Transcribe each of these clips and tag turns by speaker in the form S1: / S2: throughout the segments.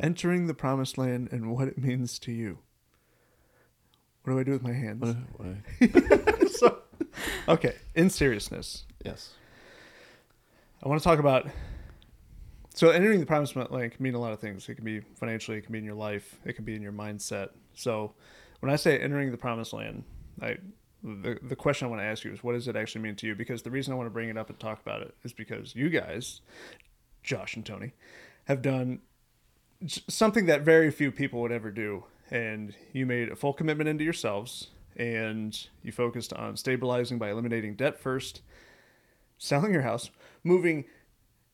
S1: entering the promised land and what it means to you. What do I do with my hands?
S2: What- what-
S1: so, okay, in seriousness,
S2: yes.
S1: I want to talk about. So entering the promised land can mean a lot of things. It can be financially, it can be in your life, it can be in your mindset. So when I say entering the promised land, I the the question I want to ask you is what does it actually mean to you? Because the reason I want to bring it up and talk about it is because you guys, Josh and Tony, have done something that very few people would ever do, and you made a full commitment into yourselves, and you focused on stabilizing by eliminating debt first, selling your house, moving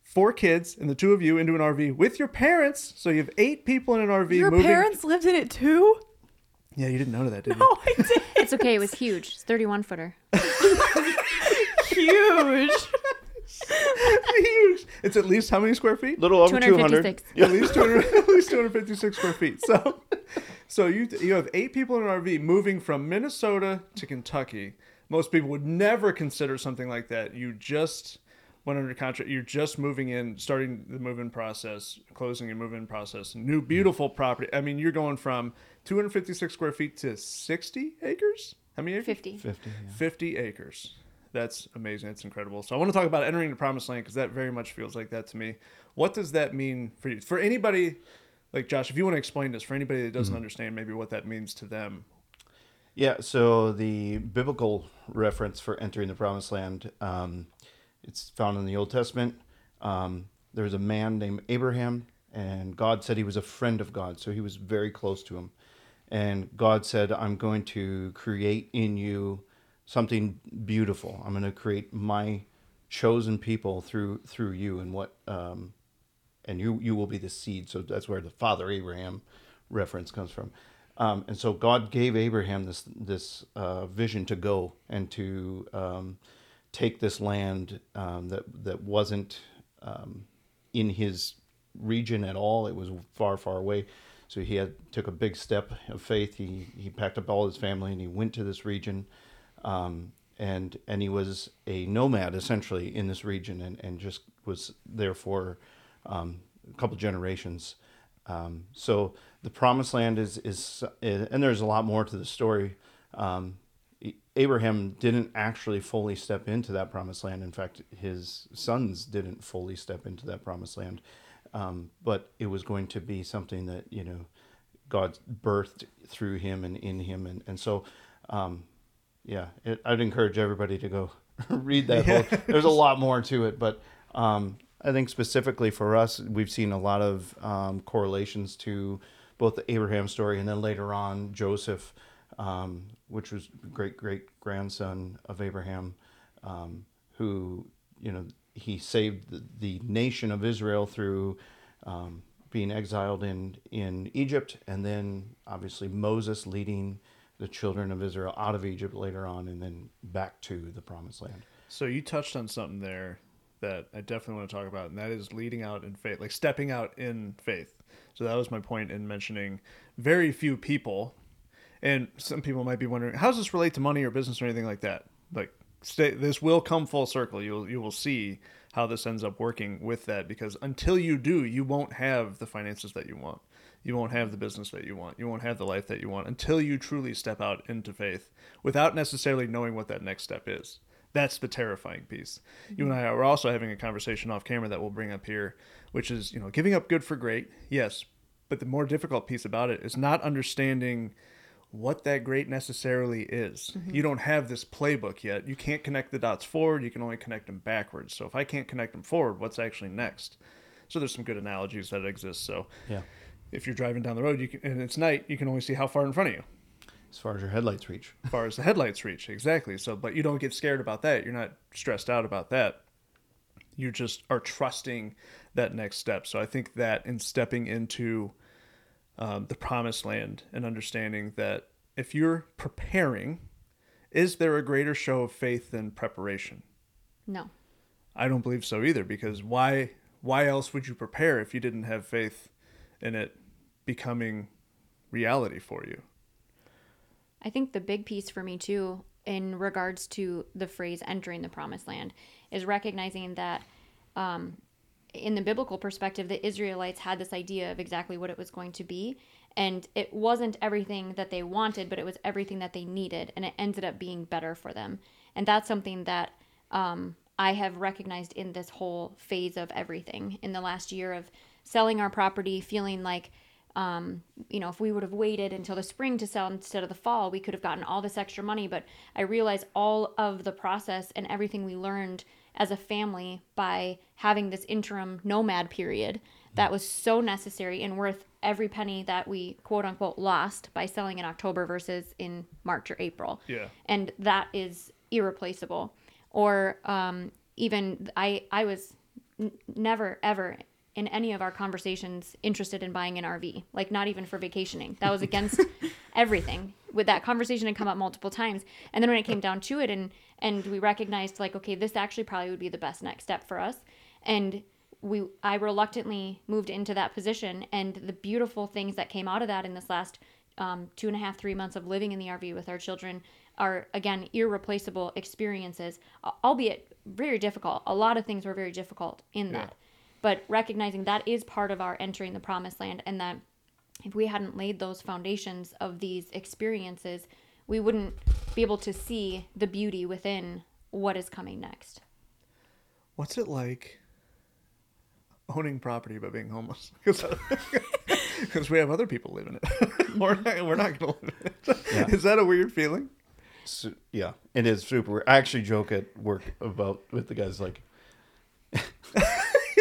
S1: four kids and the two of you into an RV with your parents. So you have eight people in an RV.
S3: Your
S1: moving.
S3: parents lived in it too?
S1: Yeah, you didn't know that, did you?
S3: No, I did.
S4: It's okay. It was huge. It's 31 footer.
S3: Huge.
S1: Huge. It's at least how many square feet?
S2: Little over 200.
S4: 256.
S1: At least 200, at least 256 square feet. So, so you you have eight people in an RV moving from Minnesota to Kentucky. Most people would never consider something like that. You just went under contract. You're just moving in, starting the move-in process, closing your move-in process. New beautiful property. I mean, you're going from 256 square feet to 60 acres. How many acres?
S4: 50.
S2: 50. yeah.
S1: 50 acres. That's amazing. That's incredible. So I want to talk about entering the promised land because that very much feels like that to me. What does that mean for you? For anybody, like Josh, if you want to explain this for anybody that doesn't understand maybe what that means to them.
S2: Yeah, so the biblical reference for entering the promised land, um, it's found in the Old Testament. Um, there's a man named Abraham, and God said he was a friend of God, so he was very close to him. And God said, I'm going to create in you something beautiful. I'm going to create my chosen people through through you and what um, and you you will be the seed. So that's where the father Abraham reference comes from. Um, and so God gave Abraham this this uh, vision to go and to um, take this land um, that that wasn't um, in his region at all. It was far far away. So he had took a big step of faith. He he packed up all his family and he went to this region. Um, and and he was a nomad essentially in this region and, and just was there for um, a couple generations. Um, so the promised land is is and there's a lot more to the story. Um, Abraham didn't actually fully step into that promised land. In fact, his sons didn't fully step into that promised land. Um, but it was going to be something that you know God birthed through him and in him, and and so um, yeah, it, I'd encourage everybody to go read that book. There's a lot more to it, but um, I think specifically for us, we've seen a lot of um, correlations to both the Abraham story and then later on Joseph, um, which was great great grandson of Abraham, um, who you know he saved the, the nation of Israel through um, being exiled in in Egypt, and then obviously Moses leading the children of Israel out of Egypt later on, and then back to the promised land.
S1: So you touched on something there that I definitely want to talk about, and that is leading out in faith, like stepping out in faith. So that was my point in mentioning very few people, and some people might be wondering how does this relate to money or business or anything like that. Like, stay, this will come full circle. You'll you will see how this ends up working with that because until you do, you won't have the finances that you want. You won't have the business that you want. You won't have the life that you want until you truly step out into faith without necessarily knowing what that next step is. That's the terrifying piece. You and I are also having a conversation off camera that we'll bring up here, which is, you know, giving up good for great, yes. But the more difficult piece about it is not understanding what that great necessarily is. Mm-hmm. You don't have this playbook yet. You can't connect the dots forward, you can only connect them backwards. So if I can't connect them forward, what's actually next? So there's some good analogies that exist. So
S2: Yeah,
S1: if you're driving down the road you can, and it's night, you can only see how far in front of you,
S2: as far as your headlights reach.
S1: as far as the headlights reach. Exactly. So, but you don't get scared about that. You're not stressed out about that. You just are trusting that next step. So I think that in stepping into um, the promised land and understanding that if you're preparing, is there a greater show of faith than preparation?
S4: No.
S1: I don't believe so either because why why else would you prepare if you didn't have faith in it becoming reality for you?
S4: I think the big piece for me too, in regards to the phrase entering the promised land, is recognizing that um, in the biblical perspective, the Israelites had this idea of exactly what it was going to be. And it wasn't everything that they wanted, but it was everything that they needed. And it ended up being better for them. And that's something that um, I have recognized in this whole phase of everything in the last year of selling our property, feeling like, um, you know, if we would have waited until the spring to sell instead of the fall, we could have gotten all this extra money. But I realize all of the process and everything we learned as a family by having this interim nomad period that was so necessary and worth every penny that we quote unquote lost by selling in October versus in March or April.
S1: Yeah.
S4: And that is irreplaceable. Or um, even I I was n- never ever in any of our conversations interested in buying an RV, like not even for vacationing. That was against everything. With that conversation had come up multiple times, and then when it came down to it, and and we recognized like, okay, this actually probably would be the best next step for us, and we I reluctantly moved into that position, and the beautiful things that came out of that in this last um, two and a half, three months of living in the RV with our children are again irreplaceable experiences, albeit very difficult. A lot of things were very difficult in that but recognizing that is part of our entering the promised land and that if we hadn't laid those foundations of these experiences we wouldn't be able to see the beauty within what is coming next
S1: What's it like owning property but being homeless? Because we have other people living it. we're not, we're not going to live in it.
S2: Yeah.
S1: Is that a weird feeling?
S2: So, yeah, it is super. weird. I actually joke at work about with the guys like,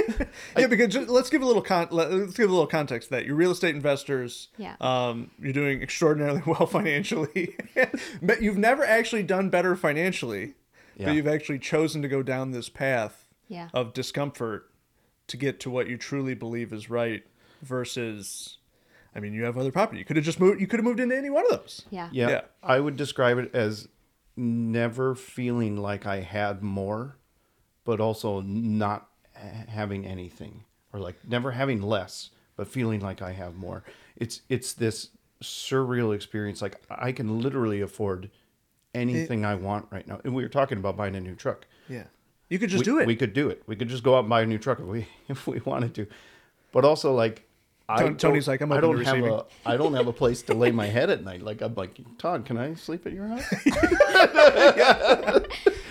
S1: yeah, because ju- let's give a little con- let- let's give a little context to that you're real estate investors.
S4: Yeah.
S1: Um, you're doing extraordinarily well financially. but you've never actually done better financially.
S2: Yeah.
S1: But you've actually chosen to go down this path
S4: Yeah.
S1: of discomfort to get to what you truly believe is right versus I mean, you have other property. You could have just moved you could have moved into any one of those.
S4: yeah
S2: yeah,
S1: Yeah.
S2: I would describe it as never feeling like I had more, but also not ha- having anything, or like never having less, but feeling like I have more. It's it's this surreal experience. Like I can literally afford anything I want right now. And we were talking about buying a new truck.
S1: Yeah. You could just
S2: we,
S1: do it.
S2: We could do it. We could just go out and buy a new truck if we if we wanted to. But also like I
S1: Tony's like, I'm
S2: I don't have a I don't have a place to lay my head at night. Like I'm like, Todd, can I sleep at your house?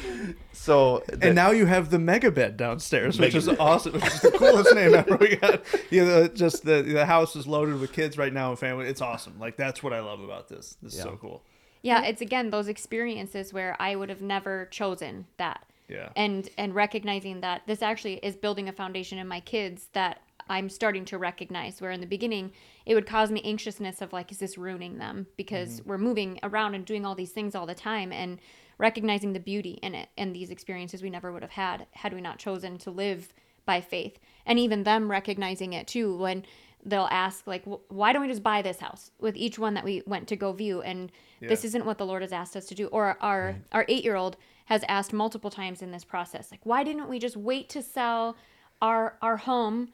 S2: so
S1: and now you have the mega bed downstairs, which is awesome. Which is the coolest name ever. We got you know, just the the house is loaded with kids right now and family. It's awesome. Like that's what I love about this. This is so cool.
S4: yeah it's again those experiences where i would have never chosen that
S1: Yeah.
S4: and and recognizing that this actually is building a foundation in my kids that i'm starting to recognize where in the beginning it would cause me anxiousness of like is this ruining them because mm-hmm. we're moving around and doing all these things all the time and recognizing the beauty in it and these experiences we never would have had had we not chosen to live by faith. And even them recognizing it too when they'll ask like why don't we just buy this house with each one that we went to go view? And this isn't what the lord has asked us to do. Or our our eight year old has asked multiple times in this process like why didn't we just wait to sell our our home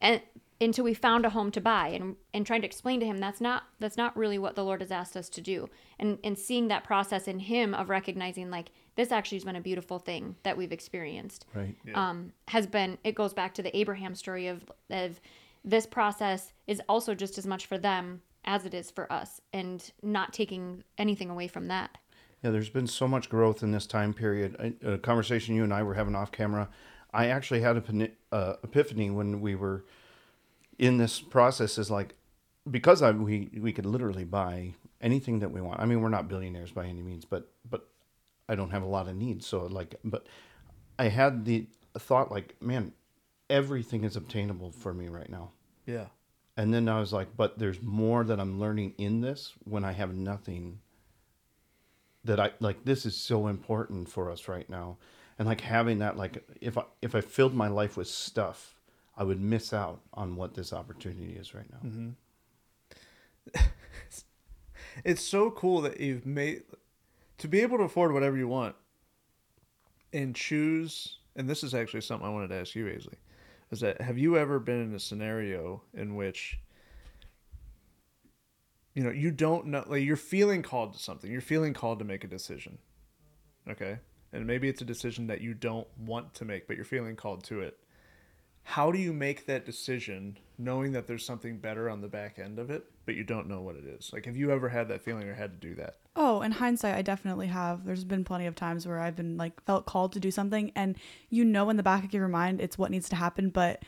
S4: and until we found a home to buy and and trying to explain to him that's not that's not really what the lord has asked us to do and and seeing that process in him of recognizing like this actually has been a beautiful thing that we've experienced
S2: right.
S4: um, has been it goes back to the Abraham story of of this process is also just as much for them as it is for us and not taking anything away from that.
S2: Yeah, there's been so much growth in this time period. A, a conversation you and I were having off camera. I actually had an uh, epiphany when we were in this process. Is like because I we we could literally buy anything that we want. I mean, we're not billionaires by any means, but but I don't have a lot of needs. So like, but I had the thought like, man, everything is obtainable for me right now.
S1: Yeah.
S2: And then I was like, but there's more that I'm learning in this when I have nothing that I like this is so important for us right now. And like having that like if I if I filled my life with stuff, I would miss out on what this opportunity is right now. Mm-hmm.
S1: It's so cool that you've made to be able to afford whatever you want and choose. And this is actually something I wanted to ask you, Aisley. Is that have you ever been in a scenario in which you know you don't know like you're feeling called to something you're feeling called to make a decision okay and maybe it's a decision that you don't want to make but you're feeling called to it how do you make that decision knowing that there's something better on the back end of it, but you don't know what it is? Like, have you ever had that feeling or had to do that?
S3: Oh, in hindsight, I definitely have. There's been plenty of times where I've been like felt called to do something, and you know in the back of your mind it's what needs to happen, but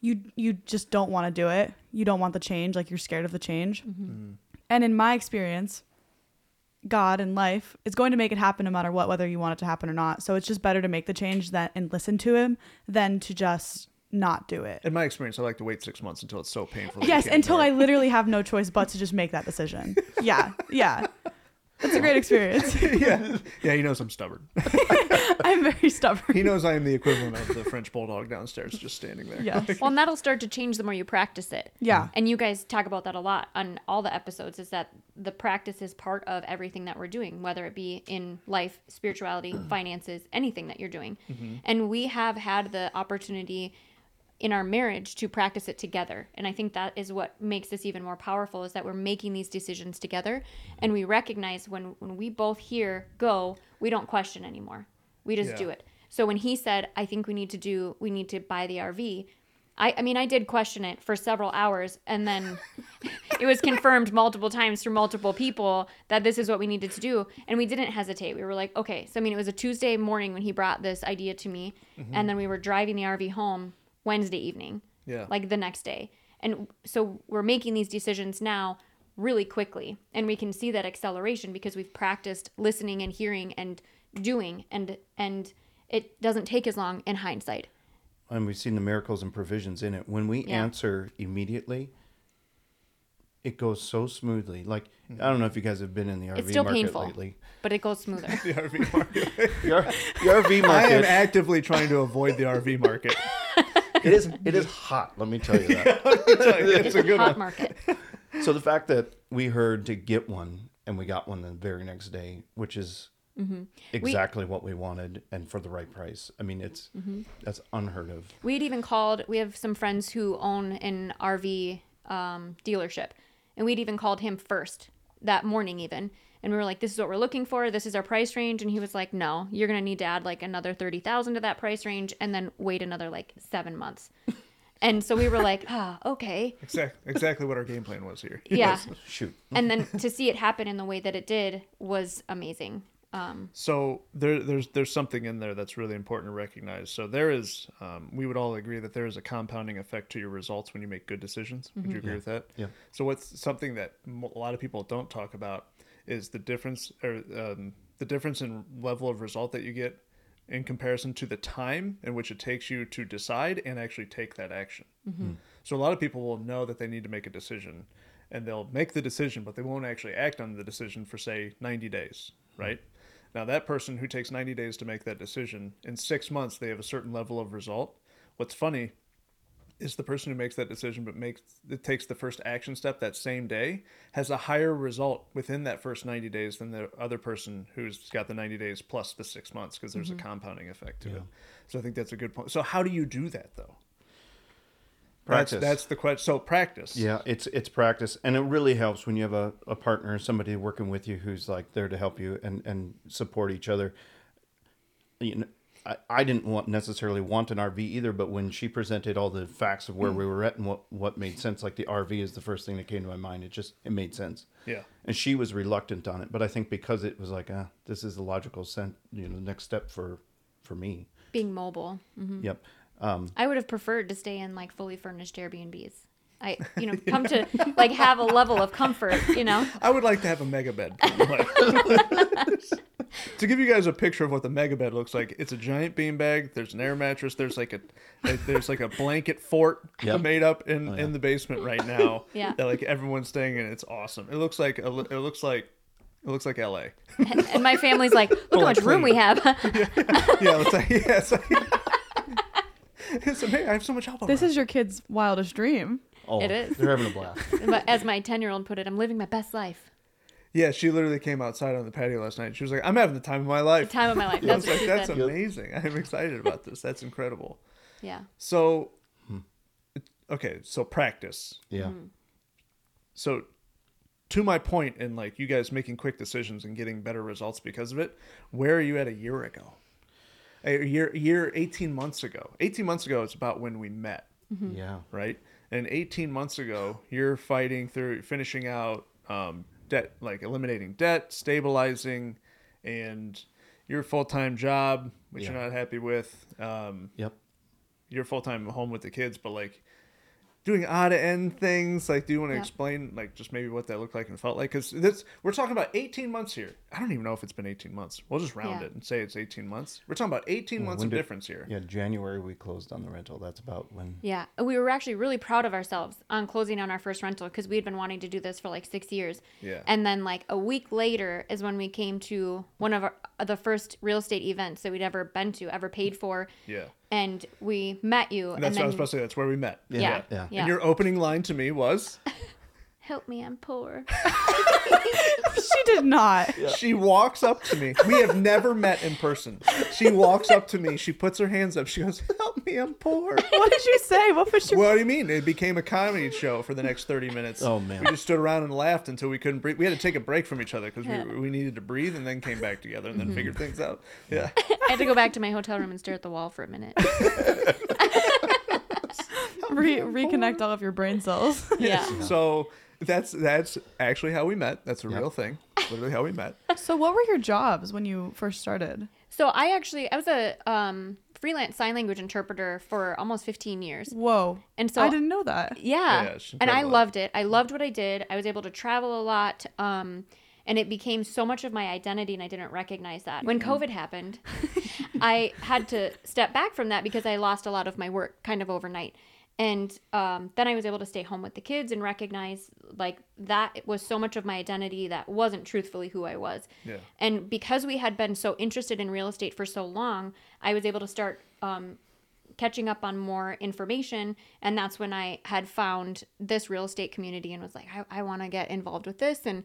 S3: you you just don't want to do it. You don't want the change, like you're scared of the change. Mm-hmm. Mm-hmm. And in my experience, God and life is going to make it happen no matter what, whether you want it to happen or not. So it's just better to make the change that and listen to Him than to just not do it.
S1: In my experience, I like to wait six months until it's so painful.
S3: Yes,
S1: can't
S3: until I literally have no choice but to just make that decision. Yeah, yeah. That's a great experience.
S1: yeah, yeah, he knows I'm stubborn.
S3: I'm very stubborn.
S1: He knows I am the equivalent of the French bulldog downstairs, just standing there.
S3: Yeah.
S4: Well, and that'll start to change the more you practice it.
S3: Yeah. Mm-hmm.
S4: And you guys talk about that a lot on all the episodes is that the practice is part of everything that we're doing, whether it be in life, spirituality, finances, anything that you're doing. Mm-hmm. And we have had the opportunity in our marriage to practice it together. And I think that is what makes this even more powerful is that we're making these decisions together and we recognize when when we both hear go, we don't question anymore. We just
S1: Yeah.
S4: do it. So when he said, I think we need to do we need to buy the RV, I, I mean, I did question it for several hours, and then it was confirmed multiple times through multiple people that this is what we needed to do. And we didn't hesitate. We were like, okay. So, I mean, it was a Tuesday morning when he brought this idea to me, mm-hmm. and then we were driving the RV home Wednesday evening,
S1: Yeah.
S4: like the next day. And so we're making these decisions now really quickly, and we can see that acceleration because we've practiced listening and hearing and doing, and and it doesn't take as long in hindsight.
S2: and we've seen the miracles and provisions in it. When we
S4: Yeah.
S2: answer immediately, it goes so smoothly. Like I don't know if you guys have been in the RV
S4: It's still
S2: market
S4: painful.
S2: lately.
S4: But it goes smoother.
S1: The RV market.
S2: The, R- the RV
S1: I am
S2: market,
S1: actively trying to avoid the RV market.
S2: it is it is hot. Let me tell you that.
S1: it's
S4: it's
S1: a
S4: a
S1: good
S4: hot
S1: one.
S4: market.
S2: so the fact that we heard to get one and we got one the very next day, which is
S4: Mm-hmm.
S2: exactly what we wanted and for the right price. I mean, it's
S4: Mm-hmm.
S2: that's unheard of.
S4: We had even called. We have some friends who own an RV um, dealership, and we'd even called him first that morning, even. And we were like, "This is what we're looking for. This is our price range." And he was like, "No, you're gonna need to add like another thirty thousand to that price range, and then wait another like seven months." and so we were like, "Ah, okay,
S1: Exactly, exactly what our game plan was here.
S4: yeah."
S2: Shoot.
S4: and then to see it happen in the way that it did was amazing. Um,
S1: So there, there's there's something in there that's really important to recognize. So there is, um, we would all agree that there is a compounding effect to your results when you make good decisions. Would you agree with that?
S2: Yeah.
S1: So what's something that a lot of people don't talk about is the difference, or um, the difference in level of result that you get in comparison to the time in which it takes you to decide and actually take that action. Mm-hmm. Hmm. So a lot of people will know that they need to make a decision, and they'll make the decision, but they won't actually act on the decision for say 90 days, hmm. right? Now that person who takes 90 days to make that decision, in six months they have a certain level of result. What's funny is the person who makes that decision but makes it takes the first action step that same day has a higher result within that first 90 days than the other person who's got the 90 days plus the six months because there's a mm-hmm. compounding effect to it. So i think that's a good point. So how do you do that though?
S2: Practice.
S1: that's, that's the question so practice.
S2: Yeah, it's it's practice, and it really helps when you have a, a partner, somebody working with you who's like there to help you and and support each other. You know, I, I didn't want necessarily want an RV either, but when she presented all the facts of where we were at and what what made sense, like the RV is the first thing that came to my mind. It just it made sense.
S1: yeah
S2: And she was reluctant on it, but I think because it was like, ah, this is the logical sense, you know, next step for for me.
S4: being mobile. Mm.
S2: Yep. Um,
S4: I would have preferred to stay in like fully furnished Airbnbs. I, you know, come to like have a level of comfort. You know,
S1: i would like to have a mega bed to give you guys a picture of what the mega bed looks like it's a giant beanbag there's an air mattress there's like a there's like a blanket fort
S2: Yep.
S1: made up in oh, in the basement right now
S4: Yeah.
S1: that like everyone's staying in it's awesome it looks like a, it looks like it looks like la
S4: and, and my family's like, look how much room we have.
S1: yeah it's like yeah it's like it's amazing. i have so much help
S3: This is your kid's wildest dream.
S2: oh,
S4: It is.
S2: They're having a blast.
S4: but as my ten year old put it, I'm living my best life.
S1: Yeah she literally came outside on the patio last night she was like i'm having the time of my life
S4: Time of my life. That's
S1: like that's
S4: said.
S1: amazing i'm excited about this that's incredible
S4: Yeah.
S1: So, okay, so practice.
S2: Yeah.
S4: Mm-hmm.
S1: So, to my point in like you guys making quick decisions and getting better results because of it, where are you at a year ago? a year, year, eighteen months ago. Eighteen months ago, it's about when we met,
S2: Yeah.
S1: right? And eighteen months ago, you're fighting through, finishing out um, debt, like eliminating debt, stabilizing, and your full time job, which you're not happy with. Um,
S2: Yep.
S1: you're full time home with the kids, but like doing odd end things. Like, do you want to
S4: Yeah.
S1: explain, like, just maybe what that looked like and felt like? Because this, we're talking about 18 months here. I don't even know if it's been 18 months. We'll just round
S4: Yeah.
S1: it and say it's 18 months. We're talking about 18
S2: Well,
S1: months of
S2: did-
S1: difference here.
S2: Yeah, January we closed on the rental. That's about when.
S4: Yeah, we were actually really proud of ourselves on closing on our first rental because we had been wanting to do this for like six years.
S1: Yeah.
S4: And then like a week later is when we came to one of our, the first real estate events that we'd ever been to, ever paid for,
S1: Yeah.
S4: And we met you.
S1: And that's
S4: and
S1: what I was supposed to say. That's where we met.
S4: yeah,
S2: Yeah.
S4: yeah.
S1: And your opening line to me was,
S4: help me, I'm poor.
S3: she did not.
S1: she walks up to me. We have never met in person. She walks up to me. She puts her hands up. She goes, help me, I'm poor.
S3: What did you say? What was your
S1: What do you mean? It became a comedy show for the next 30 minutes.
S2: Oh, man.
S1: We just stood around and laughed until we couldn't breathe. We had to take a break from each other because we, we needed to breathe and then came back together and then mm-hmm. figured things out. Yeah.
S4: I had to go back to my hotel room and stare at the wall for a minute.
S3: re- reconnect all of your brain cells?
S4: Yeah.
S1: So that's that's actually how we met. That's a
S2: Yep.
S1: real thing. Literally how we met.
S3: so what were your jobs when you first started?
S4: So I actually I was a um, freelance sign language interpreter for almost 15 years.
S3: Whoa.
S4: And so
S3: I didn't know that.
S4: Yeah.
S1: Yeah,
S4: and I loved it. I loved what I did. I was able to travel a lot. Um, and it became so much of my identity, and I didn't recognize that. When COVID happened, I had to step back from that because I lost a lot of my work kind of overnight. And um, then I was able to stay home with the kids and recognize like that was so much of my identity that wasn't truthfully who I was.
S1: Yeah.
S4: And because we had been so interested in real estate for so long, I was able to start um, catching up on more information. And that's when I had found this real estate community and was like, I, I want to get involved with this. And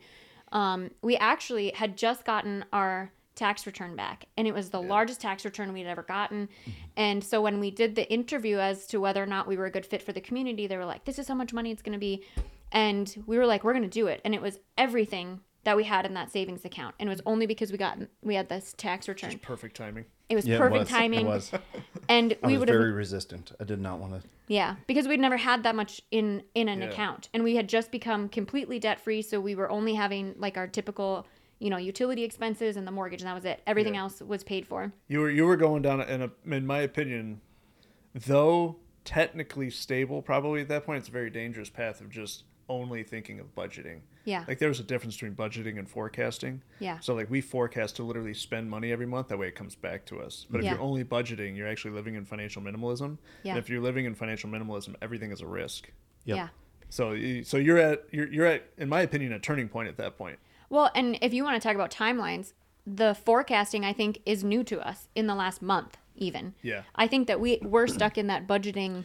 S4: um, we actually had just gotten our tax return back, and it was the largest tax return we'd ever gotten. And so when we did the interview as to whether or not we were a good fit for the community, they were like, This is how much money it's going to be. And we were like, We're going to do it. And it was everything that we had in that savings account. And it was only because we got we had this tax return.
S1: Perfect timing.
S4: It was
S2: Yeah, it
S4: perfect
S2: was. It
S4: timing.
S2: was.
S4: And
S2: I
S4: we
S2: was
S4: would have
S2: very resistant. I did not want to.
S4: yeah, because we'd never had that much in in an
S1: Yeah.
S4: account, and we had just become completely debt free. So we were only having like our typical, you know, utility expenses and the mortgage, and that was it. Everything
S1: Yeah.
S4: else was paid for.
S1: You were you were going down in a, in my opinion, though technically stable, probably at that point it's a very dangerous path of just only thinking of budgeting.
S4: Yeah.
S1: Like there's a difference between budgeting and forecasting.
S4: Yeah.
S1: So like we forecast to literally spend money every month. That way it comes back to us. But if
S4: Yeah.
S1: you're only budgeting, you're actually living in financial minimalism.
S4: Yeah.
S1: And if you're living in financial minimalism, everything is a risk.
S2: Yep.
S4: Yeah.
S1: So so you're at you're you're at in my opinion a turning point at that point.
S4: Well, and if you want to talk about timelines, the forecasting I think is new to us in the last month, even.
S1: Yeah.
S4: I think that we we're stuck in that budgeting.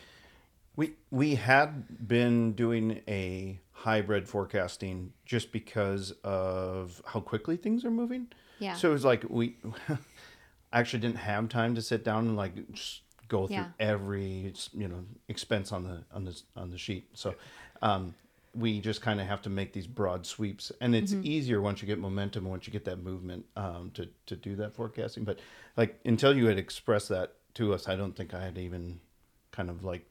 S2: We we had been doing a hybrid forecasting just because of how quickly things are moving.
S4: Yeah.
S2: So it was like we actually didn't have time to sit down and like just go through
S4: Yeah.
S2: every you know expense on the on the on the sheet. So um, we just kind of have to make these broad sweeps, and it's
S4: Mm-hmm.
S2: easier once you get momentum, once you get that movement um, to to do that forecasting. But like until you had expressed that to us, I don't think I had even kind of like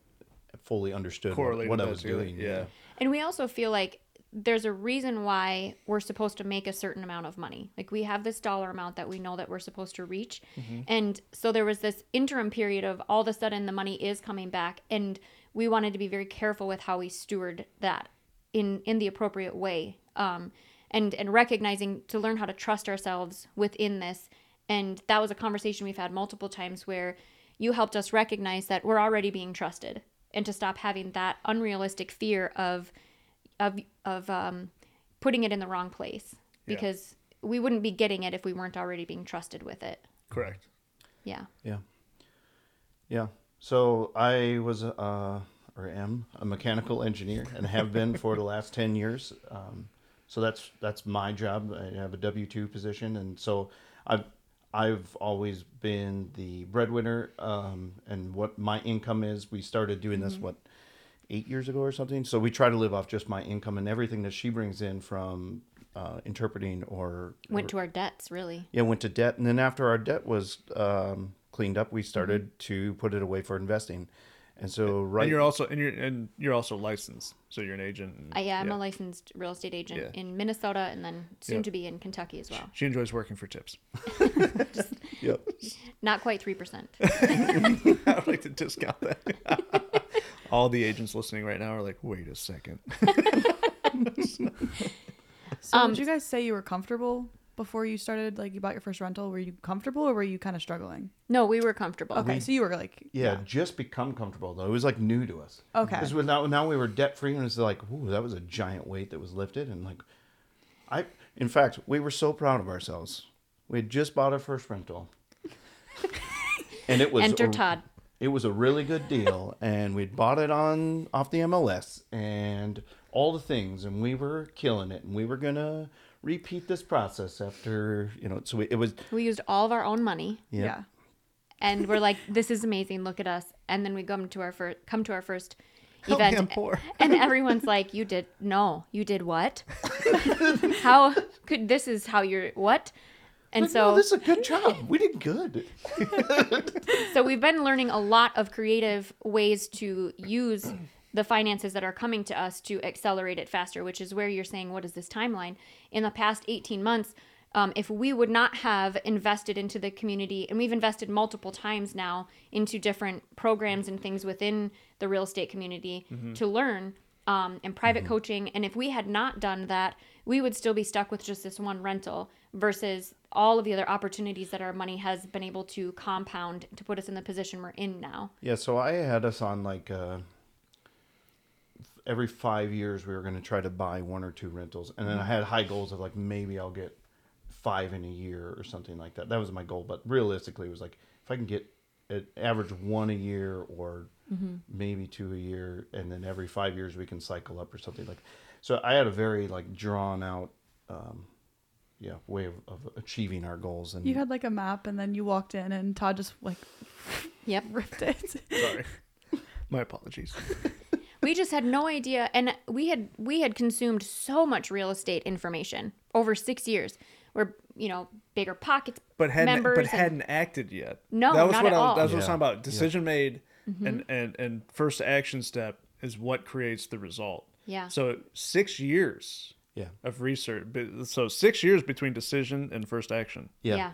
S2: fully understood what,
S1: Correlated
S2: what I was
S1: together.
S2: doing.
S1: Yeah.
S4: And we also feel like there's a reason why we're supposed to make a certain amount of money. Like we have this dollar amount that we know that we're supposed to reach. And so there was this interim period of all of a sudden the money is coming back and we wanted to be very careful with how we steward that in in the appropriate way. Um and and recognizing to learn how to trust ourselves within this. And that was a conversation we've had multiple times where you helped us recognize that we're already being trusted and to stop having that unrealistic fear of of of um, putting it in the wrong place
S1: Yeah.
S4: because we wouldn't be getting it if we weren't already being trusted with it.
S1: Correct.
S4: Yeah.
S2: Yeah. Yeah. So I was uh, or am a mechanical engineer and have been for the last ten years. Um, so that's that's my job. I have a W two position, and so I've I've always been the breadwinner. Um, and what my income is, we started doing this what eight years ago or something. So we try to live off just my income and everything that she brings in from uh, interpreting or
S4: Went to our debts, really.
S2: yeah, went to debt, and then after our debt was um, cleaned up, we started to put it away for investing. And so right
S1: And you're also and you're and you're also licensed, so you're an agent. And,
S4: I, yeah, I'm a licensed real estate agent
S1: Yeah.
S4: in Minnesota and then soon
S1: Yeah.
S4: to be in Kentucky as well.
S1: She enjoys working for tips.
S2: Yep.
S4: Not quite 3%.
S1: I would like to discount that. All the agents listening right now are like, wait a second.
S3: So
S4: Um,
S3: would you guys say you were comfortable before you started like you bought your first rental? Were you comfortable or were you kind of struggling?
S4: No, we were comfortable.
S3: Okay, so you were like
S2: Yeah, just become comfortable though. It was like new to us.
S3: Okay.
S2: Because now, now we were debt free, and it's like, ooh, that was a giant weight that was lifted, and like, I, in fact, we were so proud of ourselves. We had just bought our first rental, and it was
S4: Enter
S2: a-
S4: Todd.
S2: It was a really good deal, and we'd bought it on off the MLS and all the things, and we were killing it, and we were gonna repeat this process after you know. So we, it was
S4: We used all of our own money
S2: yeah.
S3: yeah.
S4: and we're like, this is amazing. Look at us. And then we come to our first, come to our first
S1: Help me,
S4: event.
S1: I'm poor.
S4: And everyone's like, you did, no, you did what? how could, this is how you're, what? And
S2: But no,
S4: so,
S2: this is a good job. We did good.
S4: so we've been learning a lot of creative ways to use the finances that are coming to us to accelerate it faster which is where you're saying what is this timeline? In the past 18 months um, if we would not have invested into the community and we've invested multiple times now into different programs and things within the real estate community to learn um, and private coaching and if we had not done that we would still be stuck with just this one rental versus all of the other opportunities that our money has been able to compound to put us in the position we're in now.
S2: Yeah, so I had us on like uh, every five years we were going to try to buy one or two rentals, and then I had high goals of like maybe I'll get five in a year or something like that. That was my goal, but realistically, it was like if I can get an average one a year or maybe two a year, and then every five years we can cycle up or something like. So I had a very like drawn out. Um, yeah, way of, of achieving our goals, and
S3: You had like a map and then you walked in and Todd just like
S4: Yep.
S3: ripped it.
S1: Sorry. My apologies.
S4: We just had no idea and we had we had consumed so much real estate information over 6 years. We're, you know, BiggerPockets
S1: But hadn't
S4: members
S1: but
S4: and-
S1: hadn't acted yet.
S4: No,
S1: that was
S4: not
S1: what
S4: at
S1: I was,
S4: all.
S1: that's what I was
S2: Yeah.
S1: talking about. Decision made
S4: Mm-hmm.
S1: and, and and first action step is what creates the result.
S4: Yeah.
S1: So six years
S2: yeah,
S1: of research. So six years between decision and first action.
S2: yeah,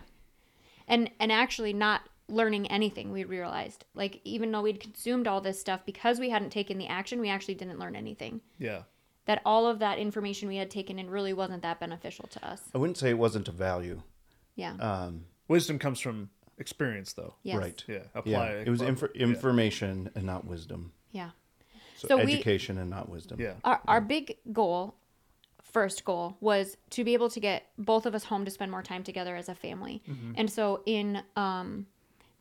S4: And and actually not learning anything we realized. Like even though we'd consumed all this stuff because we hadn't taken the action, we actually didn't learn anything.
S1: Yeah.
S4: That all of that information we had taken in really wasn't that beneficial to us.
S2: I wouldn't say it wasn't a value.
S4: Yeah.
S2: Um,
S1: Wisdom comes from experience, though.
S4: yes.
S2: Right.
S1: Yeah.
S2: Yeah, it was infor-
S1: yeah.
S2: information and not wisdom.
S4: Yeah.
S2: So,
S4: So we-
S2: education and not wisdom.
S1: Yeah.
S4: our, our big goal first goal was to be able to get both of us home to spend more time together as a family and so in um,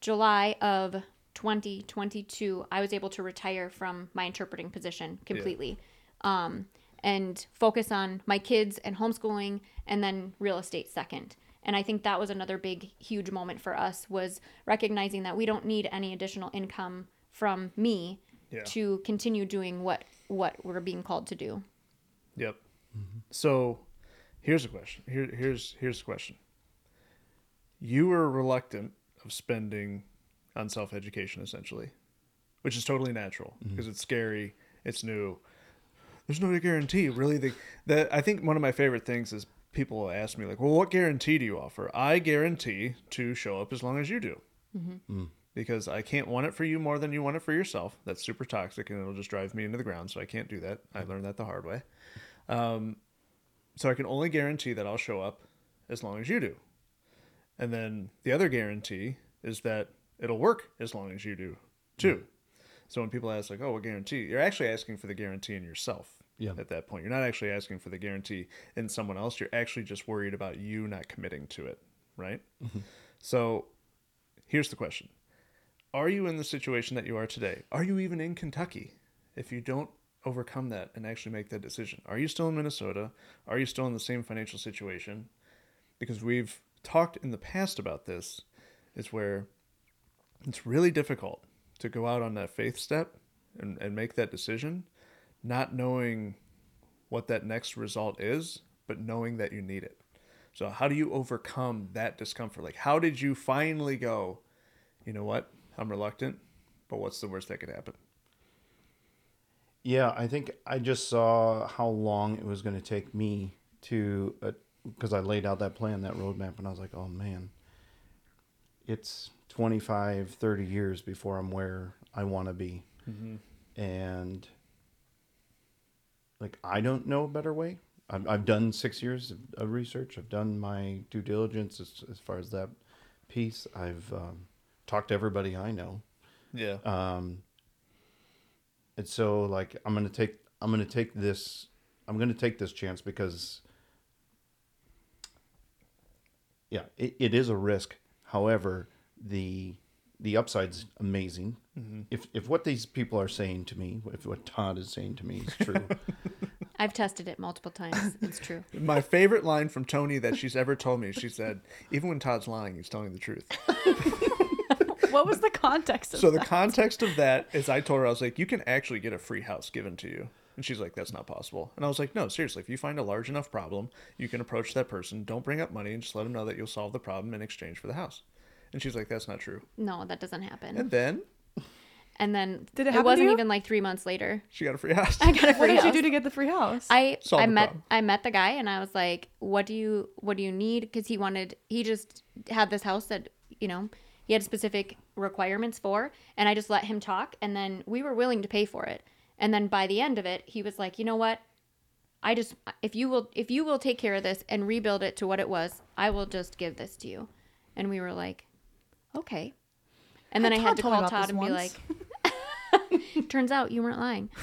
S4: july of 2022 i was able to retire from my interpreting position completely um, and focus on my kids and homeschooling and then real estate second and i think that was another big huge moment for us was recognizing that we don't need any additional income from me
S1: Yeah.
S4: to continue doing what what we're being called to do
S1: Yep. So, here's a question. Here, here's here's a question. You were reluctant of spending on self education, essentially, which is totally natural mm-hmm. because it's scary, it's new. There's no guarantee, really. The that I think one of my favorite things is people ask me like, "Well, what guarantee do you offer?" I guarantee to show up as long as you do. Mm-hmm. Mm. Because I can't want it for you more than you want it for yourself. That's super toxic and it'll just drive me into the ground. So I can't do that. I learned that the hard way. Um, so I can only guarantee that I'll show up as long as you do. And then the other guarantee is that it'll work as long as you do too. Hmm. So when people ask like, "Oh, what guarantee?" You're actually asking for the guarantee in yourself.
S2: Yeah.
S1: At that point, you're not actually asking for the guarantee in someone else. You're actually just worried about you not committing to it, right? Mm-hmm. So here's the question: Are you in the situation that you are today? Are you even in Kentucky? If you don't overcome that and actually make that decision, are you still in Minnesota? Are you still in the same financial situation? Because we've talked in the past about this, is where it's really difficult to go out on that faith step and, and make that decision, not knowing what that next result is, but knowing that you need it. So how do you overcome that discomfort? Like how did you finally go, you know what? I'm reluctant, but what's the worst that could happen?
S2: Yeah, I think I just saw how long it was going to take me to, because I laid out that plan, that roadmap, and I was like, oh man, it's 25, 30 years before I'm where I want to be. And like, I don't know a better way. I've, I've done six years of, of research, I've done my due diligence as, as far as that piece. I've um, talked to everybody I know.
S1: Yeah.
S2: Um, and so like I'm gonna take I'm gonna take this I'm gonna take this chance because yeah, it, it is a risk. However, the the upside's amazing. Mm-hmm. If if what these people are saying to me, if what Todd is saying to me is true,
S4: I've tested it multiple times. It's true.
S1: My favorite line from Tony that she's ever told me, she said, even when Todd's lying, he's telling the truth.
S3: what was the context of
S1: So the context of that is I told her, I was like, you can actually get a free house given to you. And she's like, that's not possible. And I was like, no, seriously, if you find a large enough problem, you can approach that person. Don't bring up money and just let them know that you'll solve the problem in exchange for the house. And she's like, that's not true.
S4: No, that doesn't happen.
S1: And then
S4: And then
S3: Did it
S4: it,
S3: happen to
S4: wasn't
S3: you?
S4: even like three months later.
S1: she got a free house.
S4: I got a
S3: What
S4: free
S3: did you
S4: house.
S3: do to get the free house?
S4: I
S1: Solve
S4: I
S1: the
S4: met
S1: problem.
S4: I met the guy and I was like, "What do you what do you need?" Because he wanted he just had this house that you know he had specific requirements for, and I just let him talk, and then we were willing to pay for it. And then by the end of it, he was like, "You know what? I just if you will if you will take care of this and rebuild it to what it was, I will just give this to you." And we were like, "Okay." And then I,
S3: Todd
S4: had to call Todd and be like, turns out you weren't lying.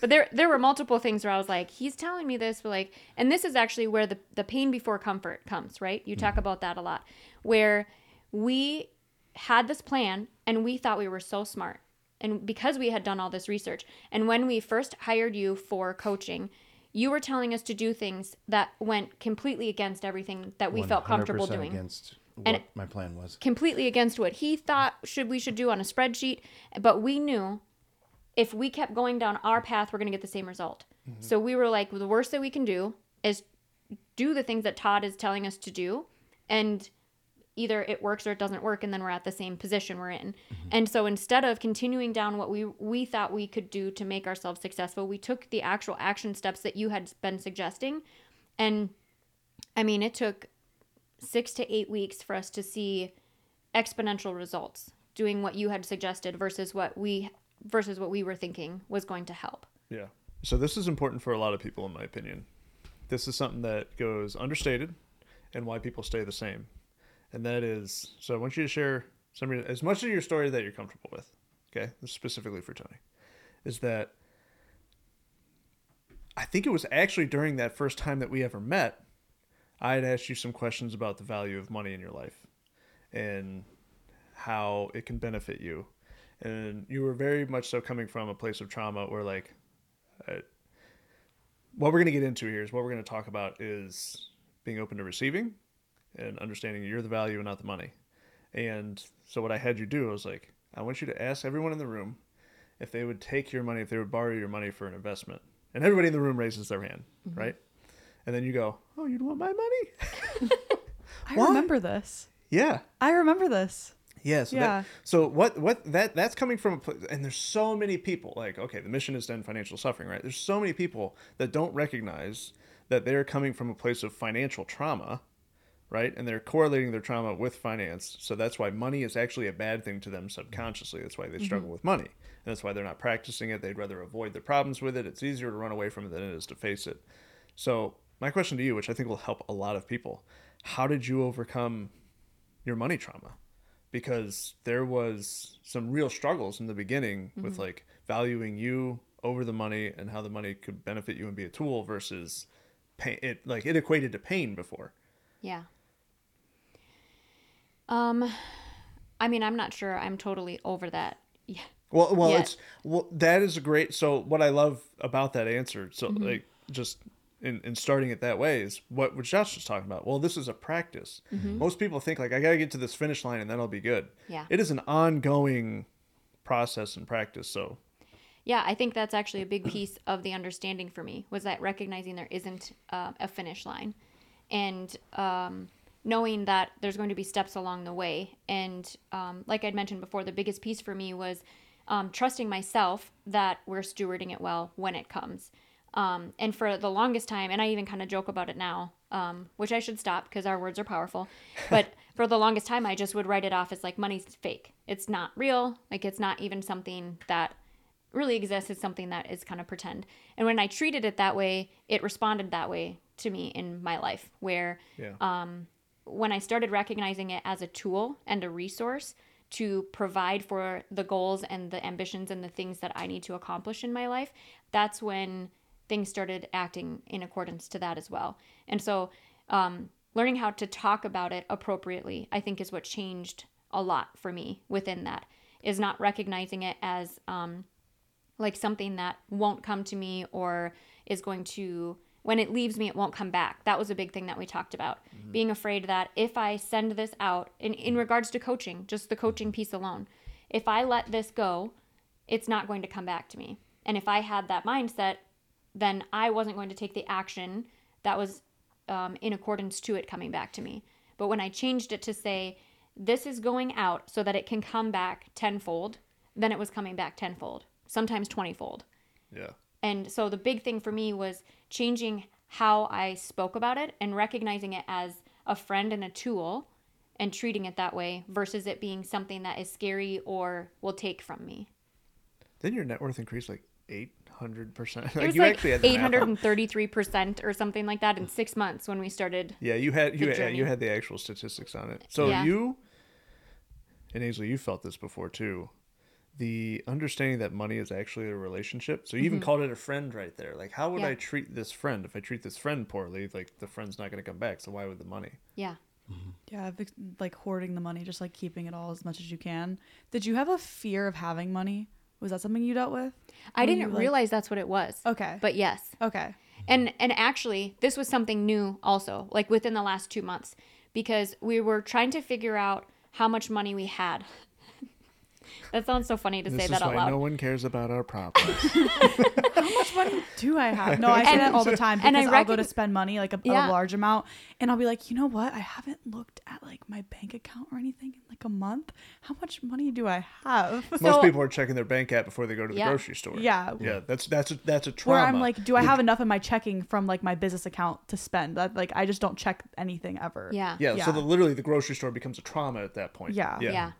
S4: But there there were multiple things where I was like, he's telling me this, but like and this is actually where the, the pain before comfort comes, right? You talk about that a lot. Where we had this plan and we thought we were so smart. And because we had done all this research, and when we first hired you for coaching, you were telling us to do things that went completely against everything that we felt comfortable
S2: 100%
S4: doing.
S2: against what
S4: And-
S2: my plan was.
S4: completely against what he thought should we should do on a spreadsheet but we knew if we kept going down our path we're going to get the same result. Mm-hmm. So we were like well, the worst that we can do is do the things that todd is telling us to do and either it works or it doesn't work and then we're at the same position we're in mm-hmm. and so instead of continuing down what we we thought we could do to make ourselves successful we took the actual action steps that you had been suggesting and i mean it took six to eight weeks for us to see exponential results doing what you had suggested versus what we versus what we were thinking was going to help
S1: Yeah. So this is important for a lot of people, in my opinion. This is something that goes understated, and why people stay the same. And that is, so I want you to share some your, as much of your story that you're comfortable with. Okay, specifically for Tony, is that I think it was actually during that first time that we ever met, I had asked you some questions about the value of money in your life, and how it can benefit you. And you were very much so coming from a place of trauma where like uh, what we're going to get into here is what we're going to talk about is being open to receiving and understanding you're the value and not the money. And so what I had you do, I was like, I want you to ask everyone in the room if they would take your money, if they would borrow your money for an investment. And everybody in the room raises their hand, mm-hmm. right? And then you go, "Oh, you'd want my money?"
S3: I
S1: Why?
S3: remember this.
S1: yeah.
S3: I remember this.
S1: Yeah. So,
S3: Yeah.
S1: That, so what what that that's coming from a place, and there's so many people like okay, the mission is to end financial suffering, right? There's so many people that don't recognize that they're coming from a place of financial trauma, right? And they're correlating their trauma with finance. So that's why money is actually a bad thing to them subconsciously. That's why they mm-hmm. struggle with money. And that's why they're not practicing it. They'd rather avoid the problems with it. It's easier to run away from it than it is to face it. So my question to you, which I think will help a lot of people, how did you overcome your money trauma? Because there was some real struggles in the beginning with mm-hmm. like valuing you over the money and how the money could benefit you and be a tool versus pain. It like it equated to pain before.
S4: yeah um i mean i'm not sure i'm totally over that yeah
S1: Well, well,
S4: Yeah.
S1: it's well that is a great. So what I love about that answer, so
S4: Mm-hmm.
S1: like just in, in starting it that way is what what Josh was talking about. Well, this is a practice. Most people think like I got to get to this finish line and then I'll be good.
S4: Mm-hmm. Yeah.
S1: it is an ongoing process and practice. So
S4: yeah i think that's actually a big piece of the understanding for me was that recognizing there isn't uh, a finish line and um, knowing that there's going to be steps along the way. And um, like I'd mentioned before, the biggest piece for me was um, trusting myself that we're stewarding it well when it comes. Um, and for the longest time, and I even kind of joke about it now, um, which I should stop because our words are powerful. But for the longest time, I just would write it off as like money's fake. It's not real. Like it's not even something that really exists. It's something that is kind of pretend. And when I treated it that way, it responded that way to me in my life, where
S1: Yeah.
S4: um, when I started recognizing it as a tool and a resource to provide for the goals and the ambitions and the things that I need to accomplish in my life, that's when things started acting in accordance to that as well. And so, um, learning how to talk about it appropriately, I think, is what changed a lot for me within that. Is not recognizing it as um, like something that won't come to me or is going to when it leaves me it won't come back. That was a big thing that we talked about. Being afraid that if i send this out in, in regards to coaching just the coaching piece alone if i let this go it's not going to come back to me. And if i had that mindset then i wasn't going to take the action that was um, in accordance to it coming back to me. But when i changed it to say this is going out so that it can come back tenfold then it was coming back tenfold sometimes 20 fold
S1: Yeah.
S4: and so the big thing for me was changing how I spoke about it and recognizing it as a friend and a tool and treating it that way versus it being something that is scary or will take from me.
S1: Then your net worth increased like eight hundred percent.
S4: It was
S1: you
S4: like
S1: actually had the math up.
S4: 833% or something like that in six months when we started.
S1: Yeah, you had you had, you had the actual statistics on it. So
S4: Yeah.
S1: you and Aisley, you felt this before too. The understanding that money is actually a relationship. So you even called it a friend right there. Like, how would
S4: Mm-hmm. Yeah.
S1: I treat this friend? If I treat this friend poorly, like the friend's not going to come back. So why would the money?
S4: Yeah.
S3: Yeah, I've like hoarding the money, just like keeping it all as much as you can. Did you have a fear of having money? Was that something you dealt with?
S4: I didn't
S3: you, like-
S4: realize that's what it was.
S3: Okay.
S4: But yes.
S3: Okay.
S4: And and actually, this was something new also, like within the last 2 months because we were trying to figure out how much money we had. That sounds so funny to
S1: This
S4: say that out
S1: why
S4: loud.
S1: no one cares about our problems.
S3: How much money do I have? No, I say
S4: And-
S3: that all the time
S4: and
S3: because
S4: I
S3: I'll go to spend money, like a,
S4: Yeah.
S3: a large amount, and I'll be like, you know what? I haven't looked at like my bank account or anything in like a month. How much money do I have?
S1: Most
S4: So-
S1: people are checking their bank app before they go to the
S4: Yeah.
S1: grocery store.
S3: yeah.
S1: Yeah, that's that's a, that's a trauma.
S3: Where I'm like, do I have enough in my checking from like my business account to spend? That like I just don't check anything ever.
S4: yeah.
S1: yeah,
S3: yeah.
S1: so the, literally the grocery store becomes a trauma at that point.
S3: Yeah.
S4: Yeah.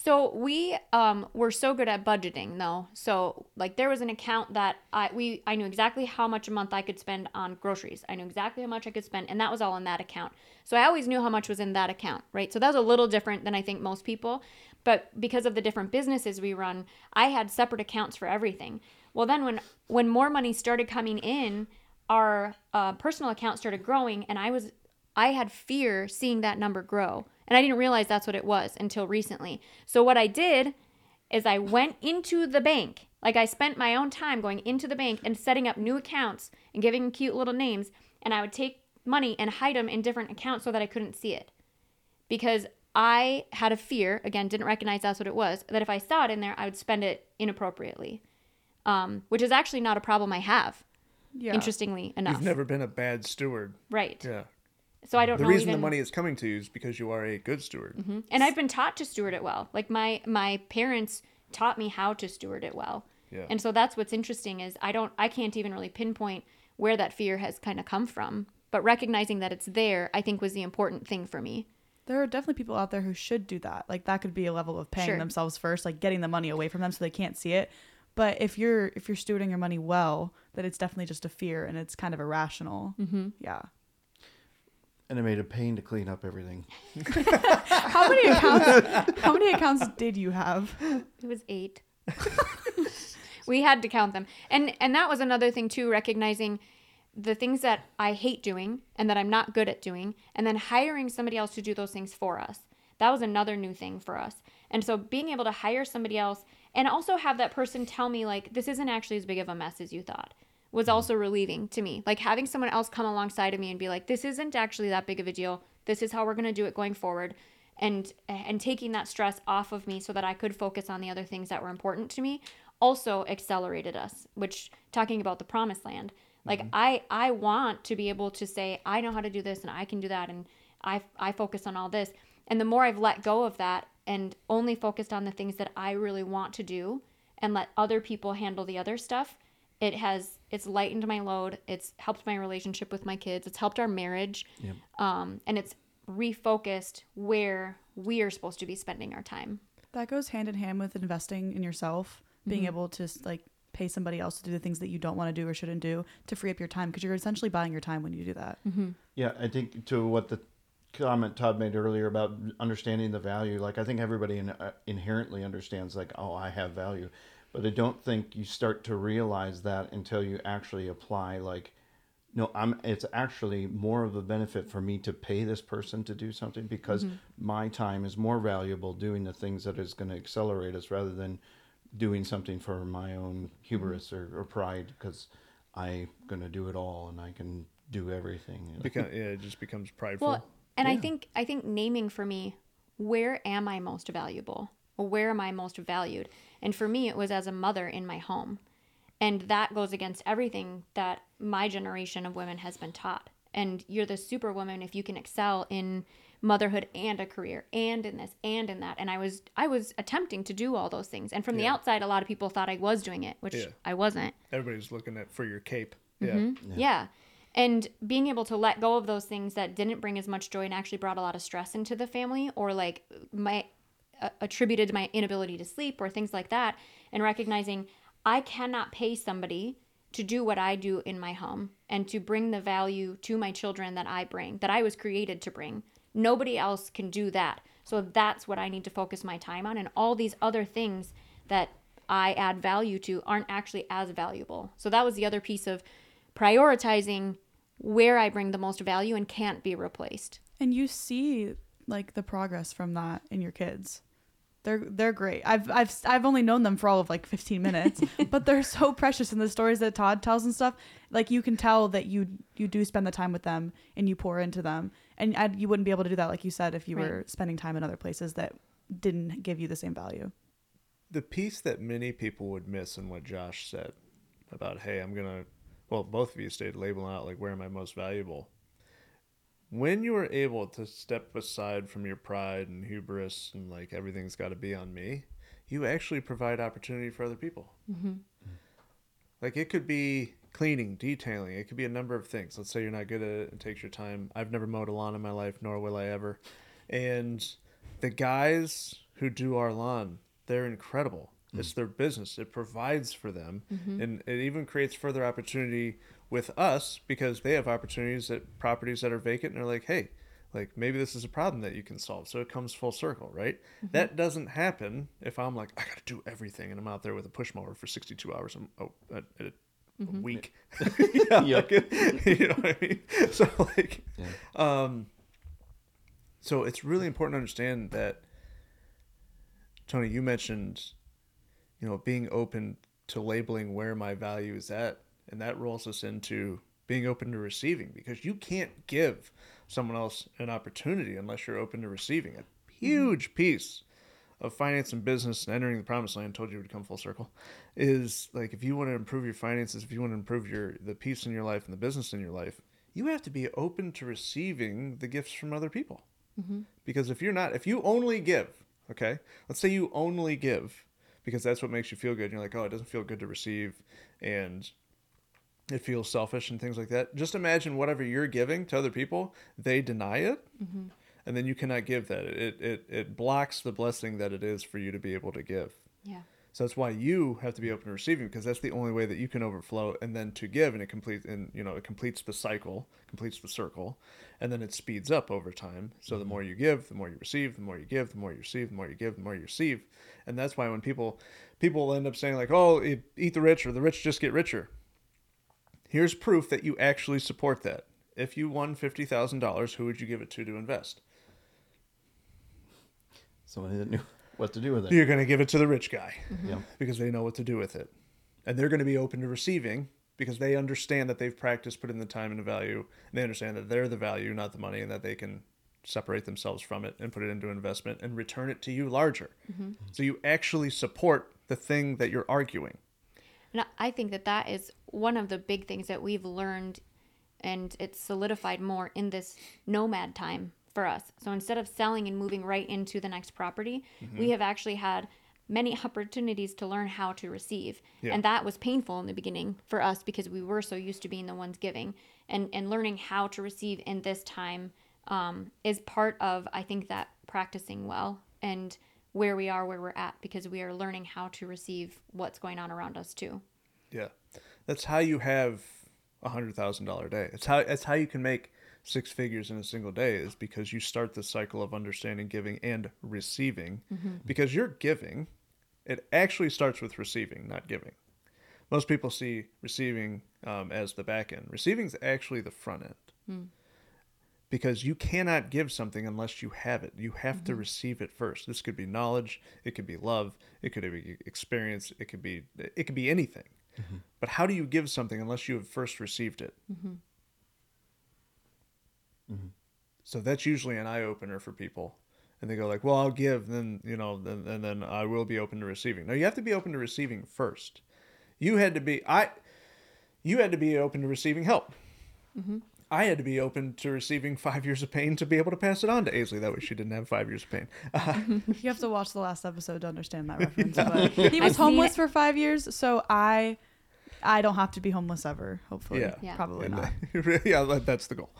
S4: So we um were so good at budgeting though. So like there was an account that I we I knew exactly how much a month I could spend on groceries. I knew exactly how much I could spend and that was all in that account. So I always knew how much was in that account, right? So that was a little different than I think most people. But because of the different businesses we run, I had separate accounts for everything. Well, then when when more money started coming in, our uh, personal account started growing and I was I had fear seeing that number grow. And I didn't realize that's what it was until recently. So what I did is I went into the bank. Like I spent my own time going into the bank and setting up new accounts and giving them cute little names. And I would take money and hide them in different accounts so that I couldn't see it. Because I had a fear, again, didn't recognize that's what it was, that if I saw it in there, I would spend it inappropriately. Um, which is actually not a problem I have,
S3: Yeah.
S4: interestingly enough.
S1: You've never been a bad steward.
S4: right.
S1: Yeah.
S4: So I don't
S1: The
S4: know
S1: reason
S4: even...
S1: the money is coming to you is because you are a good steward.
S4: and I've been taught to steward it well. Like my my parents taught me how to steward it well.
S1: Yeah.
S4: And so that's what's interesting is I don't I can't even really pinpoint where that fear has kind of come from, but recognizing that it's there, I think was the important thing for me.
S3: There are definitely people out there who should do that. Like that could be a level of paying
S4: Sure.
S3: themselves first, like getting the money away from them so they can't see it. But if you're if you're stewarding your money well, then it's definitely just a fear and it's kind of irrational. Mm-hmm. Yeah.
S2: And it made a pain to clean up everything.
S3: How many accounts? how many accounts did you have?
S4: It was 8. we had to count them. And and that was another thing too recognizing the things that I hate doing and that I'm not good at doing and then hiring somebody else to do those things for us. That was another new thing for us. And so being able to hire somebody else and also have that person tell me like this isn't actually as big of a mess as you thought was mm-hmm. also relieving to me. Like having someone else come alongside of me and be like this isn't actually that big of a deal. This is how we're going to do it going forward and and taking that stress off of me so that I could focus on the other things that were important to me also accelerated us which talking about the promised land like mm-hmm. I I want to be able to say I know how to do this and I can do that and I, I focus on all this. And the more I've let go of that and only focused on the things that I really want to do and let other people handle the other stuff, it has it's lightened my load. It's helped my relationship with my kids. It's helped our marriage. Um, and it's refocused where we are supposed to be spending our time.
S3: That goes hand in hand with investing in yourself, being able to like pay somebody else to do the things that you don't want to do or shouldn't do to free up your time because you're essentially buying your time when you do that.
S2: Yeah, I think to what the comment Todd made earlier about understanding the value, like I think everybody in, uh, inherently understands, like, oh, I have value. But I don't think you start to realize that until you actually apply, like, no, I'm. It's actually more of a benefit for me to pay this person to do something because mm-hmm. my time is more valuable doing the things that is going to accelerate us rather than doing something for my own hubris or, or pride because I'm going to do it all and I can do everything.
S1: Become, yeah, it just becomes prideful.
S4: Well, and I think I think naming for me, where am I most valuable? Or where am I most valued? And for me, it was as a mother in my home. And that goes against everything that my generation of women has been taught. And you're the superwoman if you can excel in motherhood and a career and in this and in that. And I was I was attempting to do all those things. And from the
S1: Yeah.
S4: outside a lot of people thought I was doing it, which
S1: Yeah.
S4: I wasn't.
S1: Everybody's looking at for your cape. Yeah.
S4: Mm-hmm. Yeah. And being able to let go of those things that didn't bring as much joy and actually brought a lot of stress into the family or like my attributed to my inability to sleep or things like that and recognizing I cannot pay somebody to do what I do in my home and to bring the value to my children that I bring, that I was created to bring. Nobody else can do that. So that's what I need to focus my time on and all these other things that I add value to aren't actually as valuable. So that was the other piece of prioritizing where I bring the most value and can't be replaced.
S3: And you see like the progress from that in your kids. They're they're great. I've I've I've only known them for all of like 15 minutes, but they're so precious in the stories that Todd tells and stuff. Like you can tell that you you do spend the time with them and you pour into them. And I, you wouldn't be able to do that like you said if you
S4: Right.
S3: were spending time in other places that didn't give you the same value.
S1: the piece that many people would miss in what Josh said about, hey, I'm gonna, well, both of you stayed labeling out like where am I most valuable. When you are able to step aside from your pride and hubris and like everything's got to be on me, you actually provide opportunity for other people. Mm-hmm. Like it could be cleaning, detailing. It could be a number of things. Let's say you're not good at it. It takes your time. I've never mowed a lawn in my life, nor will I ever. And the guys who do our lawn, they're incredible. It's mm. their business. It provides for them, mm-hmm. and it even creates further opportunity with us because they have opportunities at properties that are vacant, and they're like, "Hey, like maybe this is a problem that you can solve." So it comes full circle, right? That doesn't happen if I'm like, "I got to do everything," and I'm out there with a push mower for 62 hours a, oh, a, a, a week. yeah,
S2: Yep.
S1: like, you know what I mean? So like,
S2: Yeah.
S1: um, so it's really important to understand that Tony, you mentioned, you know, being open to labeling where my value is at, and that rolls us into being open to receiving because you can't give someone else an opportunity unless you're open to receiving. A huge piece of finance and business and entering the promised land told you would come full circle is like if you want to improve your finances if you want to improve your the peace in your life and the business in your life you have to be open to receiving the gifts from other people. Mm-hmm. Because if you're not if you only give okay? Let's say you only give because that's what makes you feel good and you're like oh it doesn't feel good to receive and it feels selfish and things like that just imagine whatever you're giving to other people they deny it mm-hmm. and then you cannot give that it, it it blocks the blessing that it is for you to be able to give
S4: Yeah.
S1: so that's why you have to be open to receiving because that's the only way that you can overflow and then to give and it completes and you know it completes the cycle, completes the circle, and then it speeds up over time. So the mm-hmm. more you give, the more you receive, the more you give, the more you receive, the more you give, the more you receive. And that's why when people people end up saying like, "Oh, eat eat the rich or the rich just get richer." Here's proof that you actually support that. If you won $50,000, who would you give it to to invest?
S2: Somebody that knew what to do with it.
S1: You're going to give it to the rich guy. Mm-hmm.
S2: Yeah.
S1: because they know what to do with it. And they're going to be open to receiving because they understand that they've practiced, put in the time and the value. And they understand that they're the value, not the money, and that they can separate themselves from it and put it into investment and return it to you larger. Mm-hmm. So you actually support the thing that you're arguing.
S4: And I- think that that is one of the big things that we've learned and it's solidified more in this nomad time for us. So instead of selling and moving right into the next property,
S1: Mm-hmm.
S4: we have actually had many opportunities to learn how to receive.
S1: Yeah.
S4: And that was painful in the beginning for us because we were so used to being the ones giving. And and learning how to receive in this time um, is part of I think that practicing well and where we are where we're at because we are learning how to receive what's going on around us too.
S1: Yeah, that's how you have a hundred thousand dollar day. It's how that's how you can make six figures in a single day is because you start the cycle of understanding, giving, and receiving. Because you're giving, it actually starts with receiving, not giving. Most people see receiving um, as the back end. Receiving is actually the front end. Because you cannot give something unless you have it. You have to mm-hmm. receive it first. This could be knowledge, it could be love, it could be experience, it could be it could be anything. Mm-hmm. But how do you give something unless you have first received it? Mm-hmm. So that's usually an eye opener for people, and they go like, "Well, I'll give, then you know, then and then I will be open to receiving." No, you have to be open to receiving first. You had to be I. You had to be open to receiving help. I had to be open to receiving five years of pain to be able to pass it on to Aisley. That way, she didn't have five years of pain.
S3: You have to watch the last episode to understand that reference. But he was
S4: I've
S3: homeless for five years, so I, I don't have to be homeless ever. Hopefully,
S1: Yeah.
S4: Yeah.
S3: probably
S1: And
S3: not.
S1: that- yeah, that's the goal.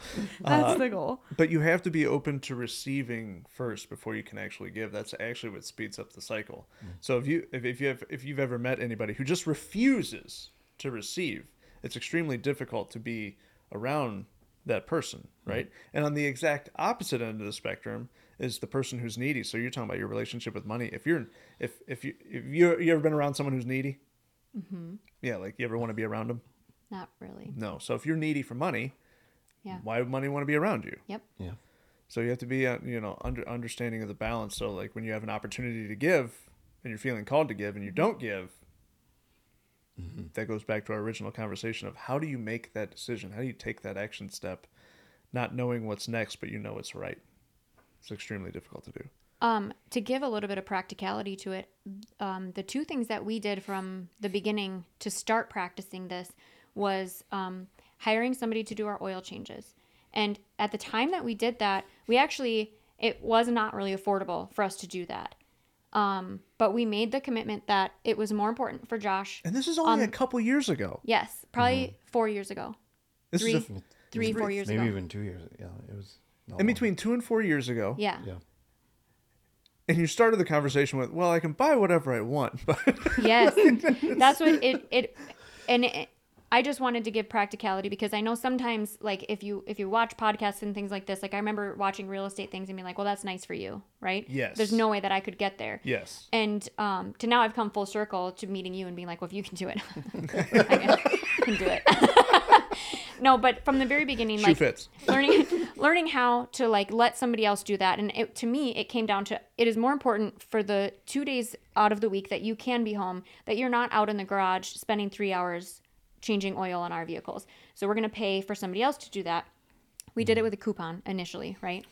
S3: Uh, that's the goal.
S1: But you have to be open to receiving first before you can actually give. That's actually what speeds up the cycle. Mm. So if you if, if you have if you've ever met anybody who just refuses to receive, it's extremely difficult to be around that person, right? And on the exact opposite end of the spectrum is the person who's needy. So you're talking about your relationship with money. If you're if if you if you you ever been around someone who's needy? Mm-hmm. Yeah, like you ever want to be around them?
S4: Not really.
S1: No. So if you're needy for money,
S4: Yeah.
S1: why would money want to be around you?
S4: Yep.
S2: Yeah.
S1: So you have to be, uh, you know, under understanding of the balance. So like when you have an opportunity to give and you're feeling called to give and you don't give, that goes back to our original conversation of how do you make that decision? How do you take that action step, not knowing what's next, but you know it's right. It's extremely difficult to do.
S4: Um, to give a little bit of practicality to it, um, the two things that we did from the beginning to start practicing this was um, hiring somebody to do our oil changes. And at the time that we did that, we actually, it was not really affordable for us to do that. Um, but we made the commitment that it was more important for Josh.
S1: And this is only a
S4: Um,
S1: couple years ago.
S4: Yes, probably four years ago.
S1: This
S4: three,
S1: is a,
S4: three, four years
S2: Maybe
S4: ago.
S2: Maybe even two years. Yeah, it was. not
S1: in
S2: long.
S1: between two and four years ago.
S4: Yeah.
S2: Yeah.
S1: And you started the conversation with, "Well, I can buy whatever I want," but
S4: Yes, that's what it it and it, I just wanted to give practicality because I know sometimes like if you if you watch podcasts and things like this, like I remember watching real estate things and being like, well, that's nice for you, right?
S1: Yes.
S4: There's no way that I could get there.
S1: yes,
S4: And um, to now I've come full circle to meeting you and being like, well, if you can do it, I can, do it. no, but from the very beginning,
S1: shoe
S4: like
S1: fits.
S4: learning learning how to like let somebody else do that and it, to me it came down to it is more important for the two days out of the week that you can be home that you're not out in the garage spending three hours changing oil on our vehicles. So we're going to pay for somebody else to do that. We did it with a coupon initially right?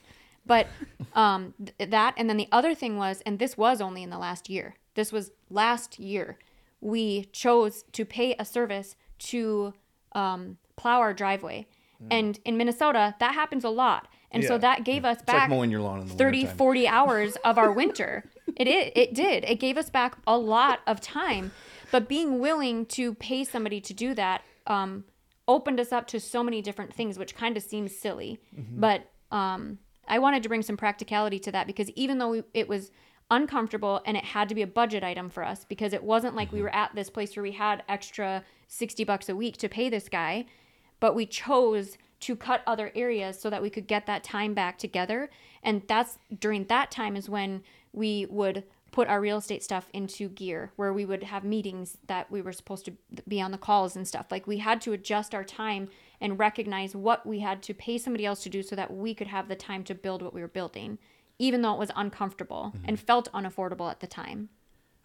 S4: But um, th- that and then the other thing was and this was only in the last year this was last year we chose to pay a service to um, plow our driveway. And in minnesota that happens a lot. And so that gave us
S2: It's like
S4: back
S2: mowing your lawn in the
S4: 30
S2: wintertime.
S4: 40 hours of our winter. It, it it did. It gave us back a lot of time but being willing to pay somebody to do that um, opened us up to so many different things which kind of seems silly. But um, i wanted to bring some practicality to that because even though we, it was uncomfortable and it had to be a budget item for us because it wasn't like we were at this place where we had extra 60 bucks a week to pay this guy but we chose to cut other areas so that we could get that time back together. And that's during that time is when we would put our real estate stuff into gear where we would have meetings that we were supposed to be on the calls and stuff like we had to adjust our time and recognize what we had to pay somebody else to do so that we could have the time to build what we were building even though it was uncomfortable mm-hmm. and felt unaffordable at the time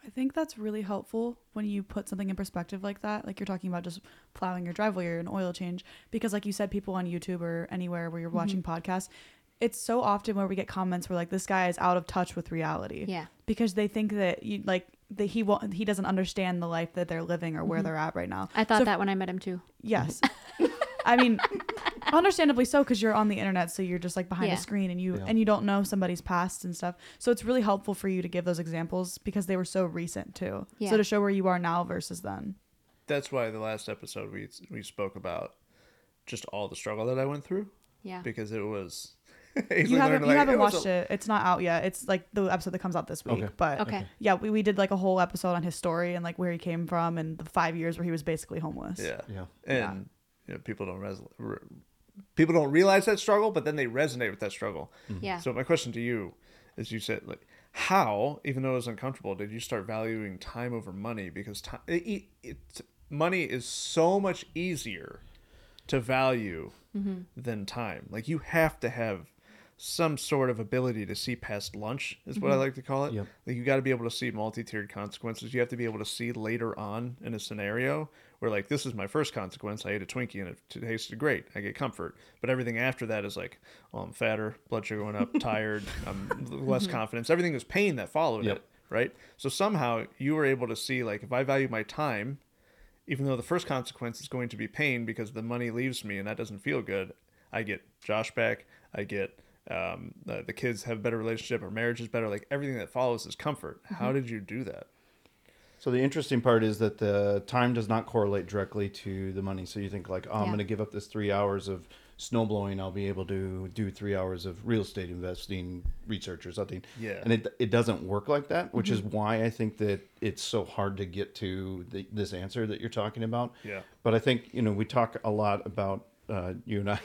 S3: I think that's really helpful when you put something in perspective like that. Like you're talking about just plowing your driveway or an oil change. Because, like you said, people on YouTube or anywhere where you're watching mm-hmm. podcasts, it's so often where we get comments where like this guy is out of touch with reality.
S4: Yeah.
S3: Because they think that you like that he won't he doesn't understand the life that they're living or where mm-hmm. they're at right now.
S4: i thought
S3: So-
S4: that when i met him too
S3: Yes. I mean, understandably so, because you're on the internet, so you're just like behind
S4: Yeah.
S3: a screen and you
S2: Yeah.
S3: and you don't know somebody's past and stuff. So it's really helpful for you to give those examples because they were so recent too.
S4: Yeah.
S3: So to show where you are now versus then.
S1: That's why the last episode we we spoke about just all the struggle that I went through
S4: Yeah.
S1: because it was.
S3: You haven't you haven't watched it. It's not out yet. It's like the episode that comes out this week.
S2: Okay.
S3: But
S4: Okay.
S3: yeah, we, we did like a whole episode on his story and like where he came from and the five years where he was basically homeless.
S1: Yeah,
S2: Yeah.
S1: and
S3: Yeah.
S1: You know, people don't res- re- people don't realize that struggle, but then they resonate with that struggle. Mm-hmm.
S4: Yeah.
S1: So my question to you is: You said like, how, even though it was uncomfortable, did you start valuing time over money? Because time, it, it, it, money is so much easier to value mm-hmm. than time. Like you have to have some sort of ability to see past lunch is what I mm-hmm. like to call it.
S2: Yep.
S1: Like you got to be able to see multi-tiered consequences. You have to be able to see later on in a scenario where like this is my first consequence. I ate a Twinkie and it tasted great. I get comfort. But everything after that is like, well, I'm fatter, blood sugar went up, tired, I'm less confidence. Everything is pain that followed
S2: Yep.
S1: it, right? So somehow you were able to see like if I value my time, even though the first consequence is going to be pain because the money leaves me and that doesn't feel good, I get Josh back. I get um, the, the kids have a better relationship. Our marriage is better. Like everything that follows is comfort. How did you do that?
S2: So the interesting part is that the time does not correlate directly to the money. So you think like, oh, I'm
S4: Yeah.
S2: going to give up this three hours of snow blowing. I'll be able to do three hours of real estate investing research or something.
S1: Yeah.
S2: And it, it doesn't work like that, which is why I think that it's so hard to get to the, this answer that you're talking about.
S1: Yeah.
S2: But I think, you know, we talk a lot about, uh, you and I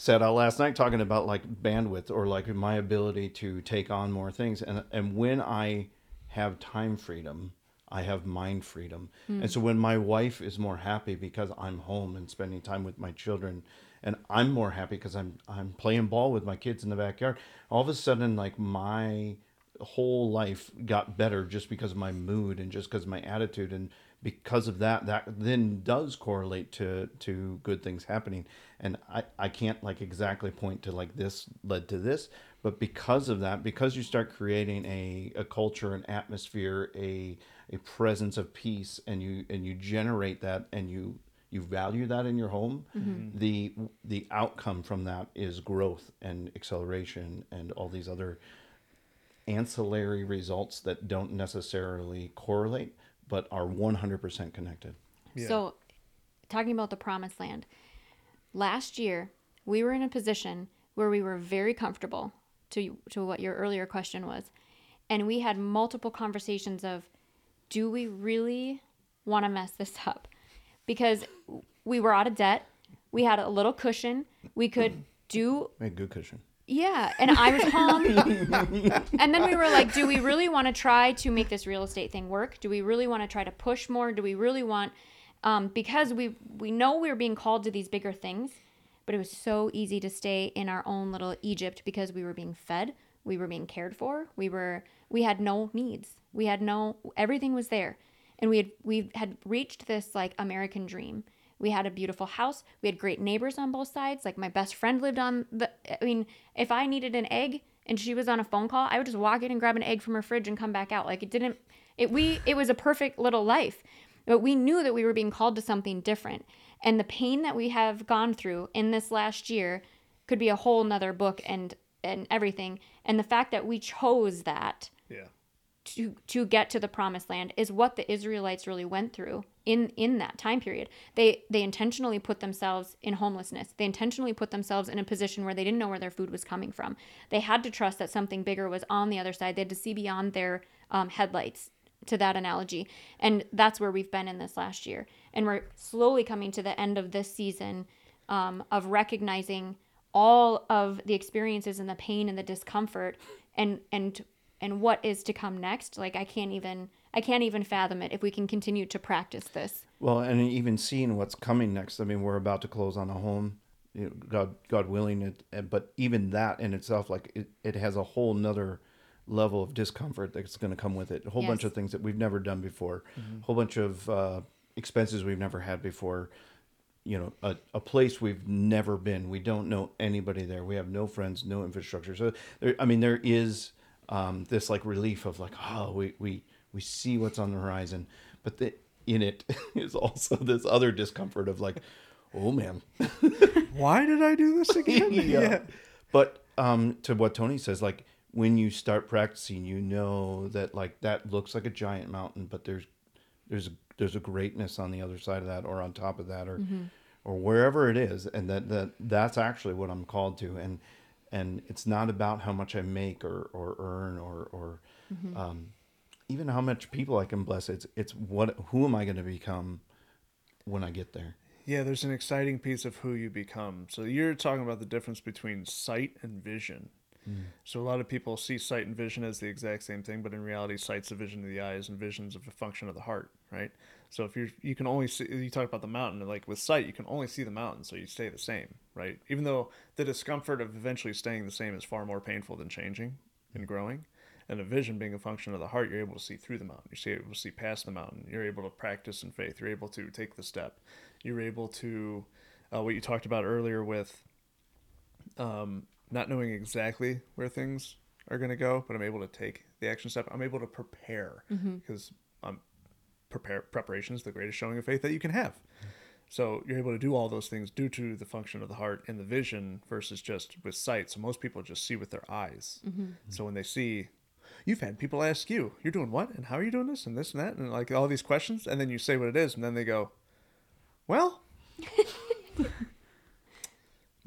S2: sat out uh, last night talking about like bandwidth or like my ability to take on more things. And, and when I have time freedom, I have mind freedom. Hmm. And so when my wife is more happy because I'm home and spending time with my children, and I'm more happy because I'm I'm playing ball with my kids in the backyard, all of a sudden like my whole life got better just because of my mood and just because of my attitude and because of that that then does correlate to to good things happening and i i can't like exactly point to like this led to this but because of that because you start creating a, a culture an atmosphere a a presence of peace and you and you generate that and you you value that in your home mm-hmm. the the outcome from that is growth and acceleration and all these other ancillary results that don't necessarily correlate but are 100% connected.
S1: Yeah.
S4: So, talking about the promised land, last year we were in a position where we were very comfortable to to what your earlier question was, and we had multiple conversations of, do we really want to mess this up? Because we were out of debt, we had a little cushion, we could do
S2: Made good cushion.
S4: yeah, and I was home. and then we were like, do we really want to try to make this real estate thing work? Do we really want to try to push more? Do we really want um, because we we know we were being called to these bigger things, but it was so easy to stay in our own little Egypt because we were being fed, we were being cared for, we were we had no needs. We had no everything was there. And we had we had reached this like American dream. We had a beautiful house. We had great neighbors on both sides. Like my best friend lived on the. I mean, if I needed an egg and she was on a phone call, I would just walk in and grab an egg from her fridge and come back out. Like it didn't. It we it was a perfect little life, but we knew that we were being called to something different. And the pain that we have gone through in this last year could be a whole nother book and and everything. And the fact that we chose that
S1: Yeah.
S4: to to get to the promised land is what the Israelites really went through in in that time period. They they intentionally put themselves in homelessness. They intentionally put themselves in a position where they didn't know where their food was coming from. They had to trust that something bigger was on the other side. They had to see beyond their um, headlights to that analogy. And that's where we've been in this last year. And we're slowly coming to the end of this season um, of recognizing all of the experiences and the pain and the discomfort and and and what is to come next like i can't even i can't even fathom it if we can continue to practice this
S2: Well, and even seeing what's coming next. I mean, we're about to close on a home, God, God willing. It, but even that in itself, like it, it has a whole nother level of discomfort that's going to come with it. A whole bunch of things that we've never done before, a whole bunch of uh, expenses we've never had before. You know, a, a place we've never been. We don't know anybody there. We have no friends, no infrastructure. So, there, I mean, there is um, this like relief of like, oh, we we we see what's on the horizon, but the, in it is also this other discomfort of like, oh man.
S1: Why did I do this again?
S2: yeah. But um, to what Tony says, like when you start practicing, you know that like that looks like a giant mountain, but there's there's a, there's a greatness on the other side of that, or on top of that, or or wherever it is, and that that that's actually what I'm called to, and and it's not about how much I make or or earn or or um, even how much people I can bless. It's it's what who am I going to become when I get there.
S1: Yeah, there's an exciting piece of who you become. So you're talking about the difference between sight and vision. So a lot of people see sight and vision as the exact same thing, but in reality, sight's a vision of the eyes and vision's a function of the heart, right? So if you're you can only see you talk about the mountain, like with sight, you can only see the mountain, so you stay the same, right? Even though the discomfort of eventually staying the same is far more painful than changing and growing. And a vision being a function of the heart, you're able to see through the mountain. You're able to see past the mountain. You're able to practice in faith. You're able to take the step. You're able to, uh, what you talked about earlier with um, not knowing exactly where things are going to go, but I'm able to take the action step. I'm able to prepare because um, prepare preparation is the greatest showing of faith that you can have. So you're able to do all those things due to the function of the heart and the vision versus just with sight. So most people just see with their eyes. So when they see, you've had people ask you, "You're doing what? And how are you doing this? And this and that?" And like all these questions, and then you say what it is, and then they go, "Well."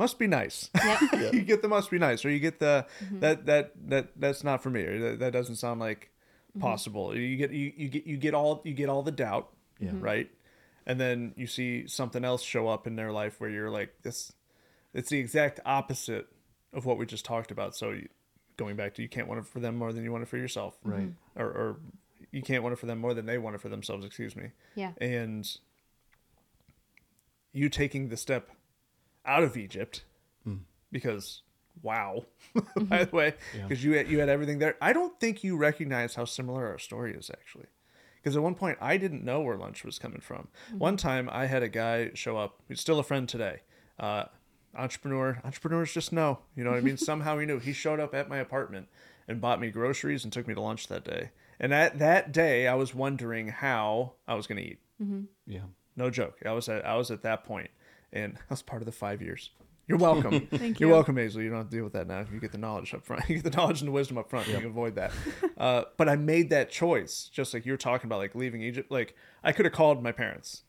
S1: must be nice.
S4: Yep.
S1: you get the must be nice, or you get the mm-hmm. that that that that's not for me, or that, that doesn't sound like mm-hmm. possible. You get you, you get you get all you get all the doubt,
S2: Yeah. Mm-hmm.
S1: right? And then you see something else show up in their life where you're like this. It's the exact opposite of what we just talked about. So you, going back to you can't want it for them more than you want it for yourself,
S2: Right.
S1: Or or you can't want it for them more than they want it for themselves. Excuse me
S4: Yeah.
S1: and you taking the step out of Egypt because wow by the way
S2: Yeah.
S1: because you had, you had everything there. I don't think you recognize how similar our story is actually. Because at one point I didn't know where lunch was coming from. One time I had a guy show up he's still a friend today uh, entrepreneur entrepreneurs just know you know what I mean? Somehow he knew. He showed up at my apartment and bought me groceries and took me to lunch that day. And at that day I was wondering how I was going to eat
S2: Yeah.
S1: no joke. I was at I was at that point, and I was part of the five years. You're welcome.
S3: Thank you.
S1: You're
S3: you.
S1: welcome, Hazel. You don't have to deal with that now. You get the knowledge up front. You get the knowledge and the wisdom up front. You can avoid that. Uh, but I made that choice, just like you're talking about, like leaving Egypt. Like I could have called my parents,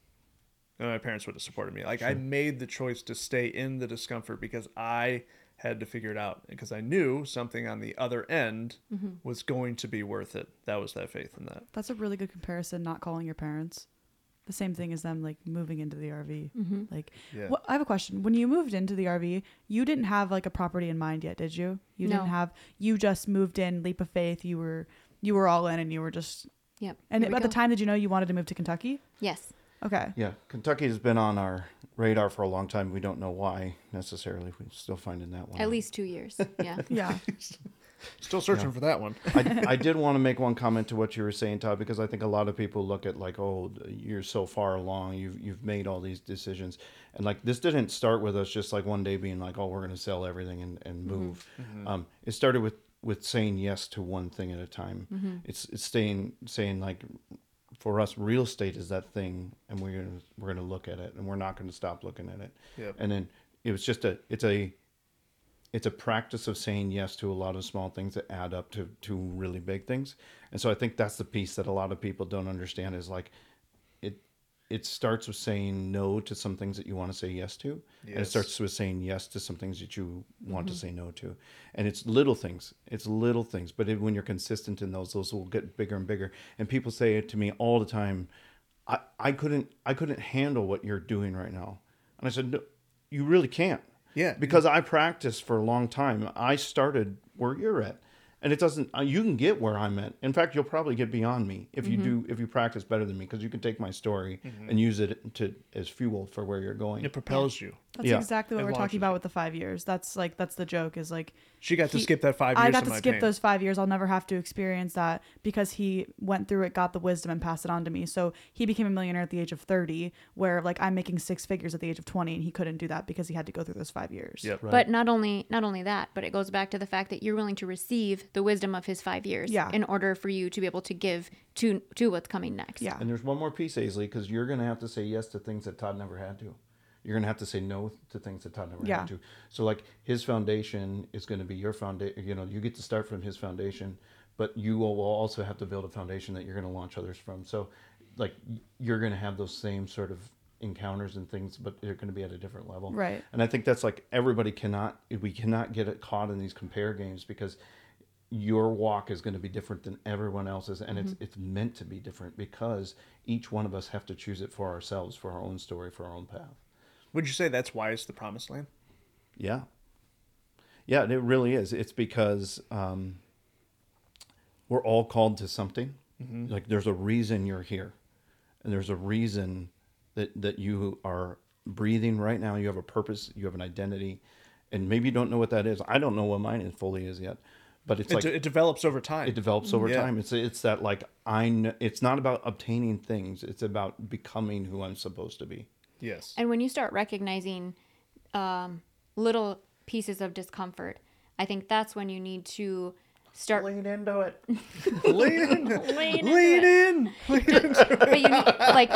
S1: and my parents would have supported me. Like I made the choice to stay in the discomfort because I had to figure it out because I knew something on the other end was going to be worth it. That was that faith in that.
S3: That's a really good comparison. Not calling your parents, the same thing as them like moving into the RV. Mm-hmm. Like,
S1: Yeah.
S3: what, I have a question. When you moved into the RV, you didn't have like a property in mind yet, did you? You
S4: No.
S3: didn't have. You just moved in, leap of faith. You were you were all in, and you were just.
S4: Yep.
S3: And
S4: Here we
S3: at the time, did you know you wanted to move to Kentucky?
S4: Yes.
S3: Okay.
S2: Yeah, Kentucky has been on our radar for a long time. We don't know why necessarily. We're still finding that one.
S4: At
S2: out.
S4: least two years. Yeah.
S3: Yeah.
S1: Still searching for that one.
S2: I, I did want to make one comment to what you were saying, Todd, because I think a lot of people look at like, oh, you're so far along, you've you've made all these decisions, and like this didn't start with us just like one day being like, oh, we're going to sell everything and, and mm-hmm. move. Mm-hmm. Um, it started with with saying yes to one thing at a time. Mm-hmm. It's it's staying saying like, for us, real estate is that thing, and we're gonna we're gonna look at it, and we're not going to stop looking at it.
S1: Yep.
S2: And then it was just a it's a it's a practice of saying yes to a lot of small things that add up to to really big things. And so i think that's the piece that a lot of people don't understand is like it it starts with saying no to some things that you want to say yes to. And it starts with saying yes to some things that you want to mm-hmm. say no to. And it's little things it's little things but it, when you're consistent in those those will get bigger and bigger. And people say it to me all the time i i couldn't i couldn't handle what you're doing right now. And i said no, you really can't
S1: Yeah.
S2: because I practiced for a long time. I started where you're at, and it doesn't. uh, You can get where I'm at. In fact, you'll probably get beyond me if you do if you practice better than me because you can take my story and use it to as fuel for where you're going.
S1: It propels you.
S3: That's
S2: Yeah.
S3: exactly what
S1: It
S3: we're
S1: launches
S3: talking about with the five years. That's like that's the joke. Is like
S1: She got to skip that five years.
S3: I got to
S1: my
S3: skip
S1: pain.
S3: those five years. I'll never have to experience that because he went through it, got the wisdom, and passed it on to me. So he became a millionaire at the age of 30, where like I'm making six figures at the age of 20, and he couldn't do that because he had to go through those five years.
S1: Yep.
S4: But not only not only that, but it goes back to the fact that you're willing to receive the wisdom of his five years
S3: Yeah.
S4: in order for you to be able to give to to what's coming next.
S3: Yeah.
S2: And there's one more piece, Aisley, because you're going to have to say yes to things that Todd never had to. you're going to have to say no to things that Todd never
S3: Yeah.
S2: had to. So like his foundation is going to be your foundation. You know, you get to start from his foundation, but you will also have to build a foundation that you're going to launch others from. So like you're going to have those same sort of encounters and things, but they're going to be at a different level.
S3: Right.
S2: And I think that's like everybody cannot, we cannot get it caught in these compare games because your walk is going to be different than everyone else's and it's it's meant to be different because each one of us have to choose it for ourselves for our own story for our own path.
S1: Would you say that's why it's the promised land?
S2: yeah. Yeah it really is. It's because um, we're all called to something. Like there's a reason you're here and there's a reason that that you are breathing right now. You have a purpose. You have an identity and maybe you don't know what that is. I don't know what mine is fully is yet but it's
S1: It,
S2: like
S1: de- it develops over time.
S2: it develops over
S1: Yeah.
S2: time. It's it's that like I kn- it's not about obtaining things. It's about becoming who I'm supposed to be.
S1: yes.
S4: And when you start recognizing um, little pieces of discomfort, I think that's when you need to start.
S2: Lean into it.
S1: lean in.
S4: Lean into
S1: lean
S4: it.
S1: in. Lean into it.
S4: But you need, like,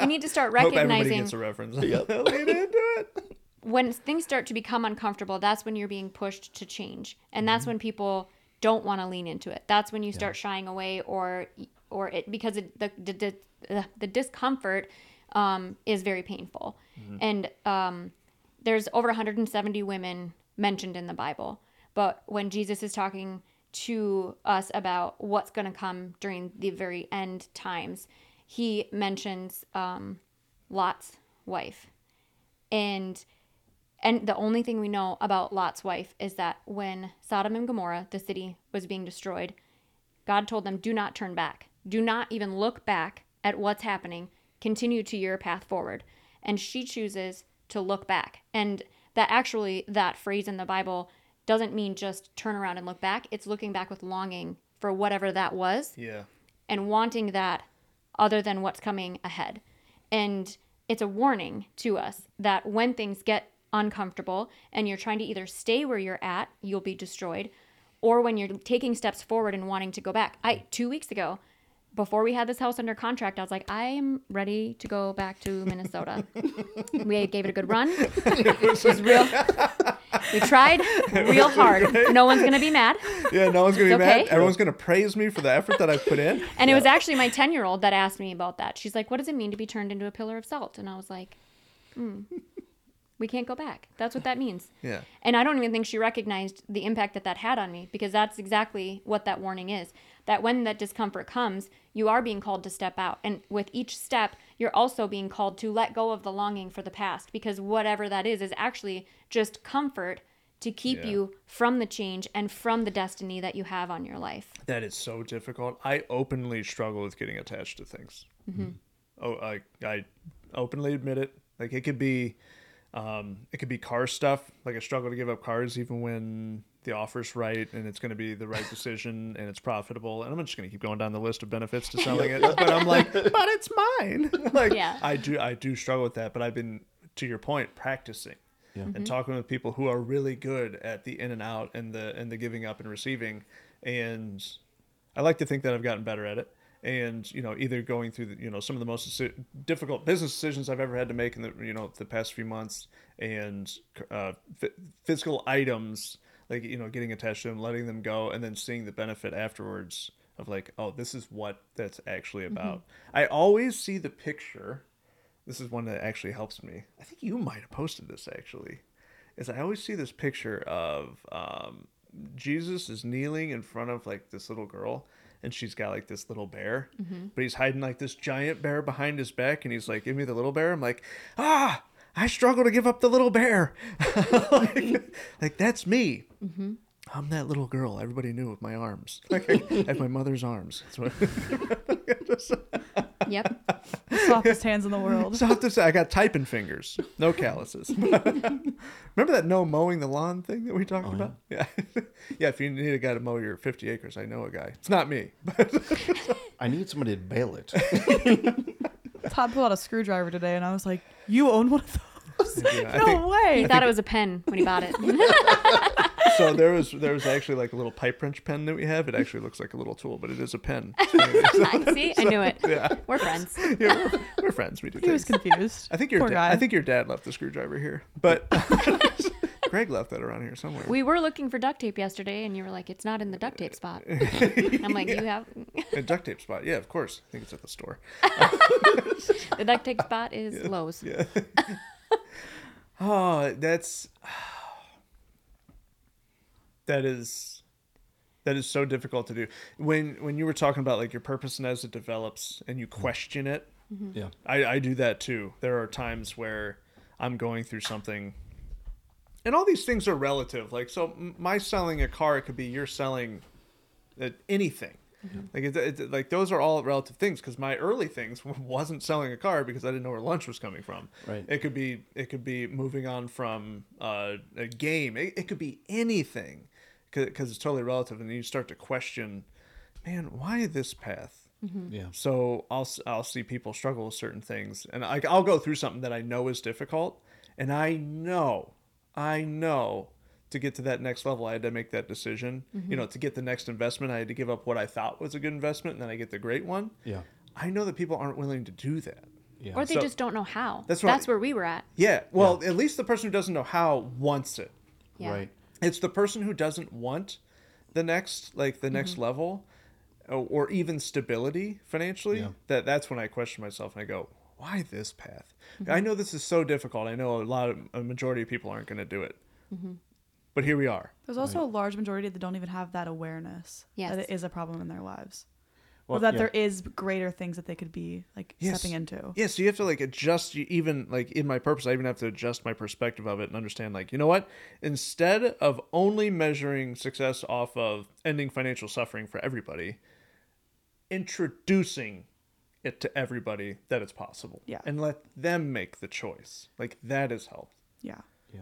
S4: you need to start recognizing.
S1: Hope everybody
S4: recognizing
S1: gets a reference. yep. lean into it.
S4: When things start to become uncomfortable. That's when you're being pushed to change, and that's when people don't want to lean into it. That's when you start shying away, or or it because it, the the the, the discomfort um, is very painful, and um, there's over 170 women mentioned in the Bible. But when Jesus is talking to us about what's going to come during the very end times, he mentions um, Lot's wife. And and the only thing we know about Lot's wife is that when Sodom and Gomorrah, the city, was being destroyed, God told them, do not turn back. Do not even look back at what's happening. Continue to your path forward. And she chooses to look back. And that actually, that phrase in the Bible doesn't mean just turn around and look back. It's looking back with longing for whatever that was
S1: Yeah.
S4: and wanting that other than what's coming ahead. And it's a warning to us that when things get uncomfortable and you're trying to either stay where you're at, you'll be destroyed, or when you're taking steps forward and wanting to go back. I 2 weeks ago, before we had this house under contract, I was like, I am ready to go back to Minnesota. we gave it a good run. it was real. We tried real hard. No one's gonna be mad.
S1: Yeah, no one's gonna be
S4: It's
S1: mad.
S4: okay.
S1: Everyone's gonna praise me for the effort that I've put in.
S4: And it was actually my 10 year old that asked me about that. She's like, What does it mean to be turned into a pillar of salt? And I was like, "Hmm, We can't go back. That's what that means.
S1: Yeah.
S4: And I don't even think she recognized the impact that that had on me because that's exactly what that warning is. That when that discomfort comes, you are being called to step out. And with each step, you're also being called to let go of the longing for the past because whatever that is, is actually just comfort to keep
S1: Yeah.
S4: you from the change and from the destiny that you have on your life.
S1: That is so difficult. I openly struggle with getting attached to things. Mm-hmm. Oh, I I openly admit it. Like it could be, um, it could be car stuff. Like I struggle to give up cars even when the offer's right and it's going to be the right decision and it's profitable. And I'm just going to keep going down the list of benefits to selling it. But I'm like, but it's mine. like
S4: Yeah.
S1: I do I do struggle with that. But I've been to your point practicing. And talking with people who are really good at the in and out and the and the giving up and receiving, and I like to think that I've gotten better at it. And you know, either going through the, you know some of the most difficult business decisions I've ever had to make in the you know the past few months, and uh, f- physical items like you know getting attached to them, letting them go, and then seeing the benefit afterwards of like, oh, this is what that's actually about. I always see the picture. This is one that actually helps me. I think you might have posted this actually. Is I always see this picture of um, Jesus is kneeling in front of like this little girl, and she's got like this little bear, but he's hiding like this giant bear behind his back, and he's like, "Give me the little bear." I'm like, "Ah, I struggle to give up the little bear." like, like, that's me. I'm that little girl. Everybody knew with my arms. Like I have my mother's arms. That's what.
S4: Yep.
S3: Softest hands in the world.
S1: So I have to say, I got typing fingers, no calluses. Remember that no mowing the lawn thing that we talked oh, about? Yeah, yeah. If you need a guy to mow your 50 acres, I know a guy. It's not me, but
S2: I need somebody to bale it.
S3: Todd pulled out a screwdriver today, and I was like, "You own one of those?
S1: yeah,
S3: no
S1: think
S3: way!"
S4: He thought it was a pen when he bought it.
S1: So there was there was actually like a little pipe wrench pen that we have. It actually looks like a little tool, but it is a pen.
S4: See, I knew it.
S1: yeah,
S4: We're friends.
S1: yeah we're, we're friends. We do.
S3: He was confused.
S1: I think your
S3: Poor
S1: da-
S3: guy.
S1: I think your dad left the screwdriver here, but Greg left that around here somewhere.
S4: We were looking for duct tape yesterday, and you were like, "It's not in the duct tape spot." I'm like, "You have
S1: a duct tape spot. Yeah, of course. I think it's at the store.
S4: the duct tape spot is Lowe's."
S1: Yeah. oh, that's that is that is so difficult to do. When when you were talking about like your purpose and as it develops and you question it,
S2: Yeah.
S1: I, I do that too. There are times where I'm going through something, and all these things are relative. Like, so my selling a car, it could be you're selling uh, anything. Like, it, it, like those are all relative things. Because my early things wasn't selling a car because I didn't know where lunch was coming from.
S2: Right.
S1: It could be it could be moving on from uh, a game. It, it could be anything because it's totally relative, and then you start to question, man, why this path? Mm-hmm.
S2: Yeah.
S1: So I'll s- I'll see people struggle with certain things, and I, I'll go through something that I know is difficult, and I know, I know, to get to that next level, I had to make that decision. You mm-hmm. know, to get the next investment, I had to give up what I thought was a good investment, and then I get the great one.
S2: Yeah.
S1: I know that people aren't willing to do that.
S2: Yeah.
S4: Or they
S1: So-
S4: just don't know how.
S1: That's
S4: That's,
S1: what-
S4: where we were at.
S1: Yeah. Well, at least the person who doesn't know how wants it.
S4: Yeah.
S2: Right.
S1: It's the person who doesn't want the next like the next mm-hmm. level or, or even stability financially
S2: Yeah.
S1: that that's when I question myself and I go, why this path? Mm-hmm. I know this is so difficult. I know a lot of a majority of people aren't going to do it. Mm-hmm. But here we are.
S3: There's also a large majority that don't even have that awareness
S4: Yes.
S3: that it is a problem in their lives.
S2: Well,
S3: or that
S2: yeah.
S3: there is greater things that they could be like
S1: Yes.
S3: stepping into.
S1: Yeah, so you have to like adjust you even like in my purpose, I even have to adjust my perspective of it and understand like, you know what? Instead of only measuring success off of ending financial suffering for everybody, introducing it to everybody that it's possible.
S3: Yeah.
S1: And let them make the choice. Like that has helped.
S3: Yeah.
S2: Yeah.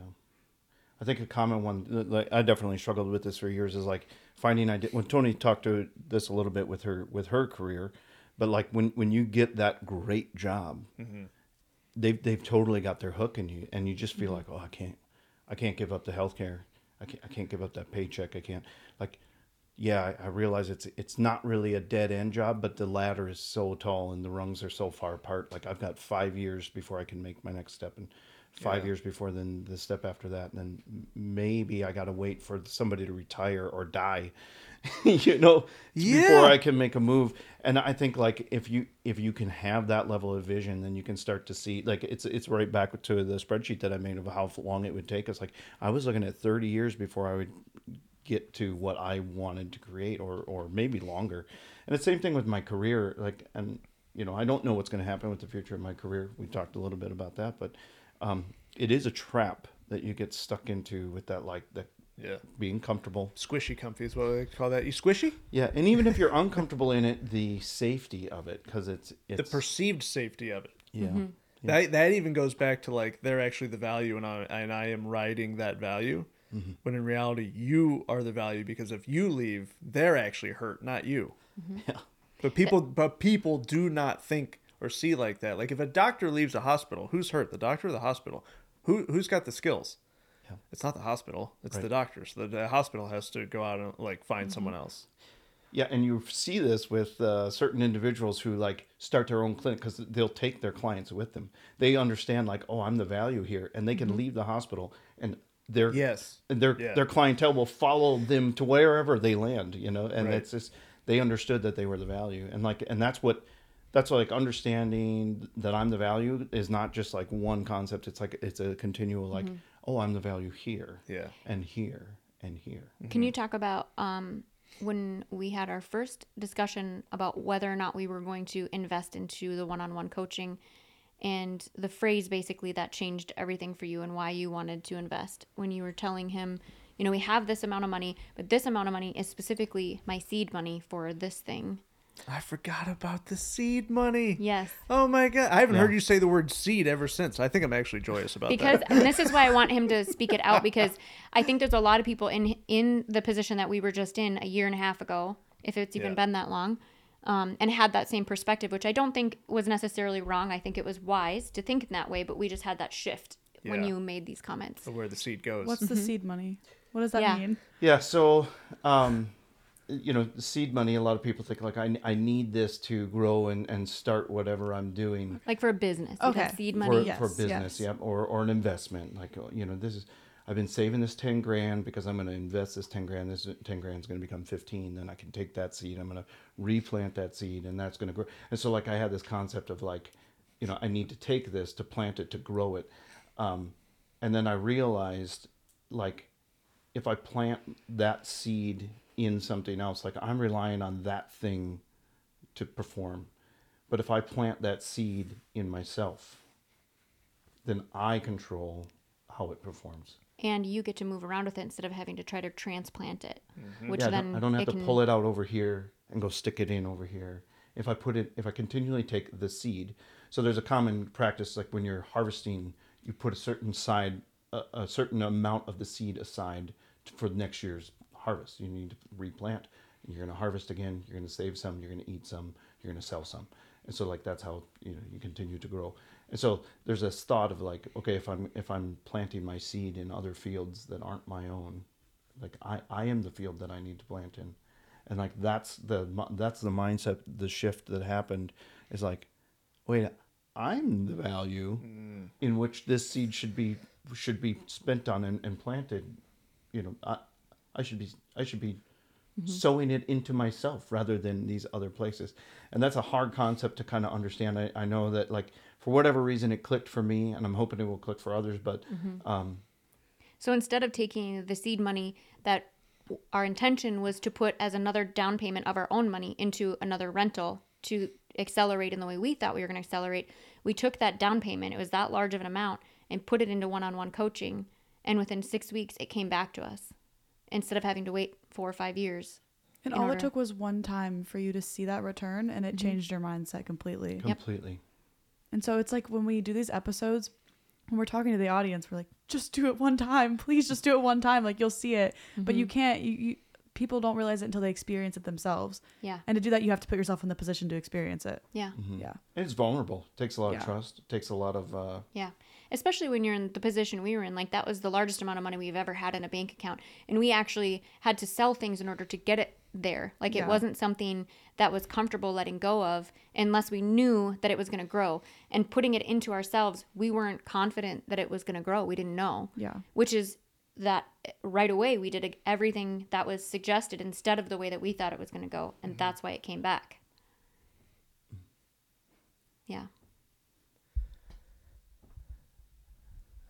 S2: I think a common one, like I definitely struggled with this for years, is like finding idea. When Tony talked to this a little bit with her with her career, but like when when you get that great job, mm-hmm. they've they've totally got their hook in you, and you just feel mm-hmm. like, oh, I can't, I can't give up the health care, I can't, I can't give up that paycheck, I can't, like, yeah, I, I realize it's it's not really a dead end job, but the ladder is so tall and the rungs are so far apart. Like I've got five years before I can make my next step, and five
S1: Yeah.
S2: years before then the step after that, and then maybe I got to wait for somebody to retire or die, you know,
S1: Yeah.
S2: before I can make a move. And I think like if you if you can have that level of vision, then you can start to see like it's it's right back to the spreadsheet that I made of how long it would take us. Like I was looking at thirty years before I would get to what I wanted to create or or maybe longer. And the same thing with my career like and you know, I don't know what's going to happen with the future of my career. We talked a little bit about that, but um, it is a trap that you get stuck into with that like that
S1: Yeah.
S2: being comfortable.
S1: Squishy comfy is what they call that. You squishy?
S2: Yeah, and even if you're uncomfortable in it, the safety of it because it's
S1: The perceived safety of it. Mm-hmm.
S2: yeah.
S1: That that even goes back to like they're actually the value and I and I am riding that value. Mm-hmm. When in reality you are the value because if you leave, they're actually hurt, not you. Mm-hmm.
S2: Yeah.
S1: But people but people do not think or see like that. Like if a doctor leaves a hospital, who's hurt? The doctor or the hospital? Who who's got the skills?
S2: Yeah.
S1: It's not the hospital. It's the
S2: Right.
S1: doctor. So the, the hospital has to go out and like find someone else.
S2: Yeah, and you see this with uh, certain individuals who like start their own clinic because they'll take their clients with them. They understand like, oh, I'm the value here, and they can leave the hospital, and their
S1: Yes.
S2: and their
S1: Yeah.
S2: their clientele will follow them to wherever they land. You know, and
S1: Right.
S2: it's just they understood that they were the value, and like, and that's what that's like understanding that I'm the value is not just like one concept. It's like it's a continual like, oh, I'm the value here,
S1: Yeah.
S2: and here, and here.
S4: Can you talk about um, when we had our first discussion about whether or not we were going to invest into the one-on-one coaching and the phrase basically that changed everything for you and why you wanted to invest when you were telling him you know we have this amount of money but this amount of money is specifically my seed money for this thing
S1: I forgot about the seed money.
S4: yes
S1: Oh my god! I haven't
S2: Yeah.
S1: heard you say the word seed ever since. I think I'm actually joyous about
S4: because
S1: that.
S4: and this is why I want him to speak it out because I think there's a lot of people in in the position that we were just in a year and a half ago, if it's even
S1: Yeah.
S4: been that long, um, and had that same perspective, which I don't think was necessarily wrong. I think it was wise to think in that way, but we just had that shift when you made these comments.
S1: Of where the seed goes.
S3: What's the seed money? What does that
S4: Yeah.
S3: mean?
S2: Yeah, so um, you know, seed money. A lot of people think like I, I need this to grow and, and start whatever I'm doing
S4: Like for a business. You'd
S3: Okay.
S4: seed
S2: for,
S4: money.
S3: yes,
S2: for business,
S3: yes.
S2: yeah, or or an investment. Like uh, you know, this is I've been saving this ten grand because I'm going to invest this ten grand. This ten grand is going to become fifteen. Then I can take that seed. I'm going to replant that seed, and that's going to grow. And so like I had this concept of like, you know, I need to take this to plant it to grow it, um, and then I realized like if I plant that seed in something else, like I'm relying on that thing to perform. But if I plant that seed in myself, then I control how it performs.
S4: And you get to move around with it instead of having to try to transplant it. Mm-hmm. Which
S2: yeah, I
S4: then
S2: don't, I don't have
S4: it
S2: to
S4: can,
S2: pull it out over here and go stick it in over here. If I put it, if I continually take the seed, so there's a common practice like when you're harvesting, you put a certain side, a, a certain amount of the seed aside t- for next year's harvest. You need to replant. You're going to harvest again. You're going to save some. You're going to eat some. You're going to sell some. And so like that's how you know you continue to grow. And so there's this thought of like, okay, if I'm if I'm planting my seed in other fields that aren't my own, like I, I am the field that I need to plant in, and like that's the that's the mindset, the shift that happened, is like, wait, I'm the value mm. in which this seed should be should be spent on and, and planted. You know, I I should be I should be sowing it into myself rather than these other places, and that's a hard concept to kind of understand. I, I know that like for whatever reason it clicked for me, and I'm hoping it will click for others, but um,
S4: So instead of taking the seed money that our intention was to put as another down payment of our own money into another rental to accelerate in the way we thought we were going to accelerate, we took that down payment, it was that large of an amount, and put it into one on one coaching. And within six weeks, it came back to us instead of having to wait four or five years.
S3: And all
S4: order-
S3: it took was one time for you to see that return, and it
S4: Mm-hmm.
S3: changed your mindset completely.
S2: completely.
S3: And so it's like when we do these episodes, when we're talking to the audience, we're like, just do it one time. Please just do it one time. Like you'll see it. But
S4: Mm-hmm.
S3: you can't, you, you, people don't realize it until they experience it themselves.
S4: Yeah.
S3: And to do that, you have to put yourself in the position to experience it.
S4: Yeah.
S3: Yeah.
S2: And it's vulnerable. It takes a lot
S3: Yeah.
S2: of trust. It takes a lot of uh,
S4: Yeah. Especially when you're in the position we were in. Like, that was the largest amount of money we've ever had in a bank account. And we actually had to sell things in order to get it there. Like, it wasn't something that was comfortable letting go of unless we knew that it was going to grow. And putting it into ourselves, we weren't confident that it was going to grow. We didn't know.
S3: Yeah.
S4: Which is that right away we did everything that was suggested instead of the way that we thought it was going to go. And mm-hmm. that's why it came back. Yeah.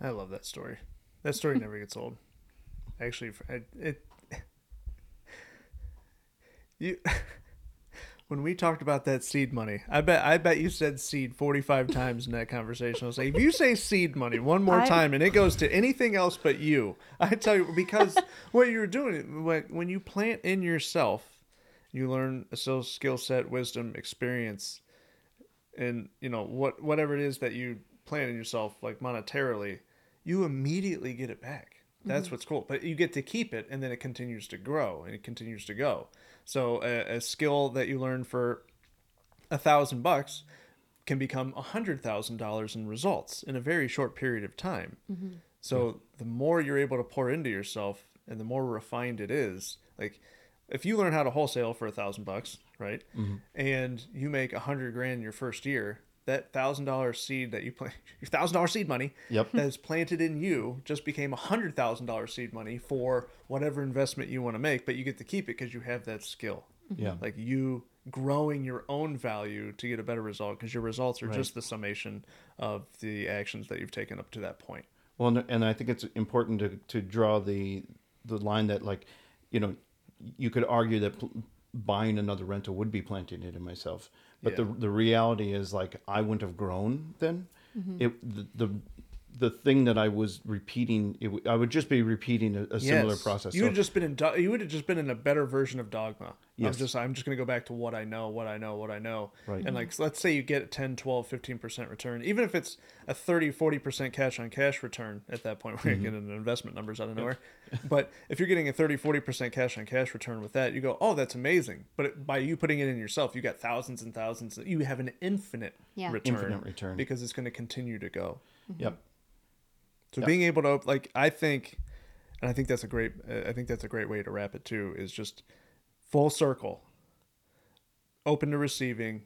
S1: I love that story. That story never gets old. Actually, I- it. You, when we talked about that seed money, I bet I bet you said seed forty five times in that conversation. I was like, if you say seed money one more
S3: I-
S1: time and it goes to anything else but you, I tell you because what you're doing when when you plant in yourself, you learn a skill skill set, wisdom, experience, and you know what whatever it is that you plant in yourself like monetarily you immediately get it back. That's mm-hmm. what's cool. But you get to keep it and then it continues to grow and it continues to go. So a, a skill that you learn for a thousand bucks can become a hundred thousand dollars in results in a very short period of time. Mm-hmm. So the more you're able to pour into yourself and the more refined it is like if you learn how to wholesale for a thousand bucks right mm-hmm. and you make a hundred grand in your first year that thousand dollar seed that you plant your thousand dollar seed money
S2: Yep.
S1: that is planted in you just became a hundred thousand dollar seed money for whatever investment you want to make but you get to keep it because you have that skill mm-hmm.
S2: yeah.
S1: like you growing your own value to get a better result because your results are
S2: Right.
S1: just the summation of the actions that you've taken up to that point
S2: Well, and- I think it's important to, to draw the the line that like, you know, you could argue that pl- buying another rental would be planting it in myself, but the
S1: Yeah.
S2: the reality is like I wouldn't have grown then. Mm-hmm. It the, the the thing that I was repeating, it, w- I would just be repeating a, a similar process.
S1: You
S2: So-
S1: would have just been in. do- You would have just been in a better version of dogma.
S2: Yes.
S1: Of just I'm just going to go back to what I know, what I know, what I know.
S2: Right.
S1: And like let's say you get a 10, 12, 15 percent return, even if it's a 30, 40 percent cash on cash return at that point, we're
S2: Mm-hmm.
S1: getting investment numbers out of nowhere. but if you're getting a 30, 40 percent cash on cash return with that, you go, oh, that's amazing. But it, by you putting it in yourself, you got thousands and thousands. You have an infinite
S4: Yeah.
S1: return.
S2: Infinite return.
S1: because it's going to continue to go.
S2: Yep.
S1: So
S2: Yeah.
S1: being able to like I think and I think that's a great. I think that's a great way to wrap it too. Is just full circle. Open to receiving,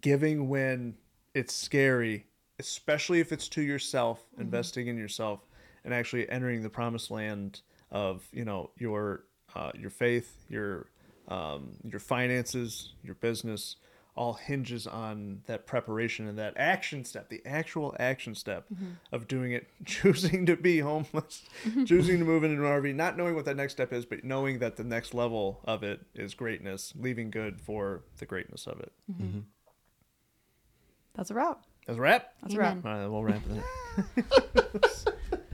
S1: giving when it's scary, especially if it's to yourself, investing in yourself, and actually entering the promised land of you know your uh, your faith, your um, your finances, your business, all hinges on that preparation and that action step, the actual action step mm-hmm. of doing it, choosing to be homeless, mm-hmm. choosing to move into an RV, not knowing what that next step is, but knowing that the next level of it is greatness, leaving good for the greatness of it. Mm-hmm.
S3: That's a wrap.
S1: That's a wrap.
S3: That's a wrap.
S1: All right, we'll wrap it there.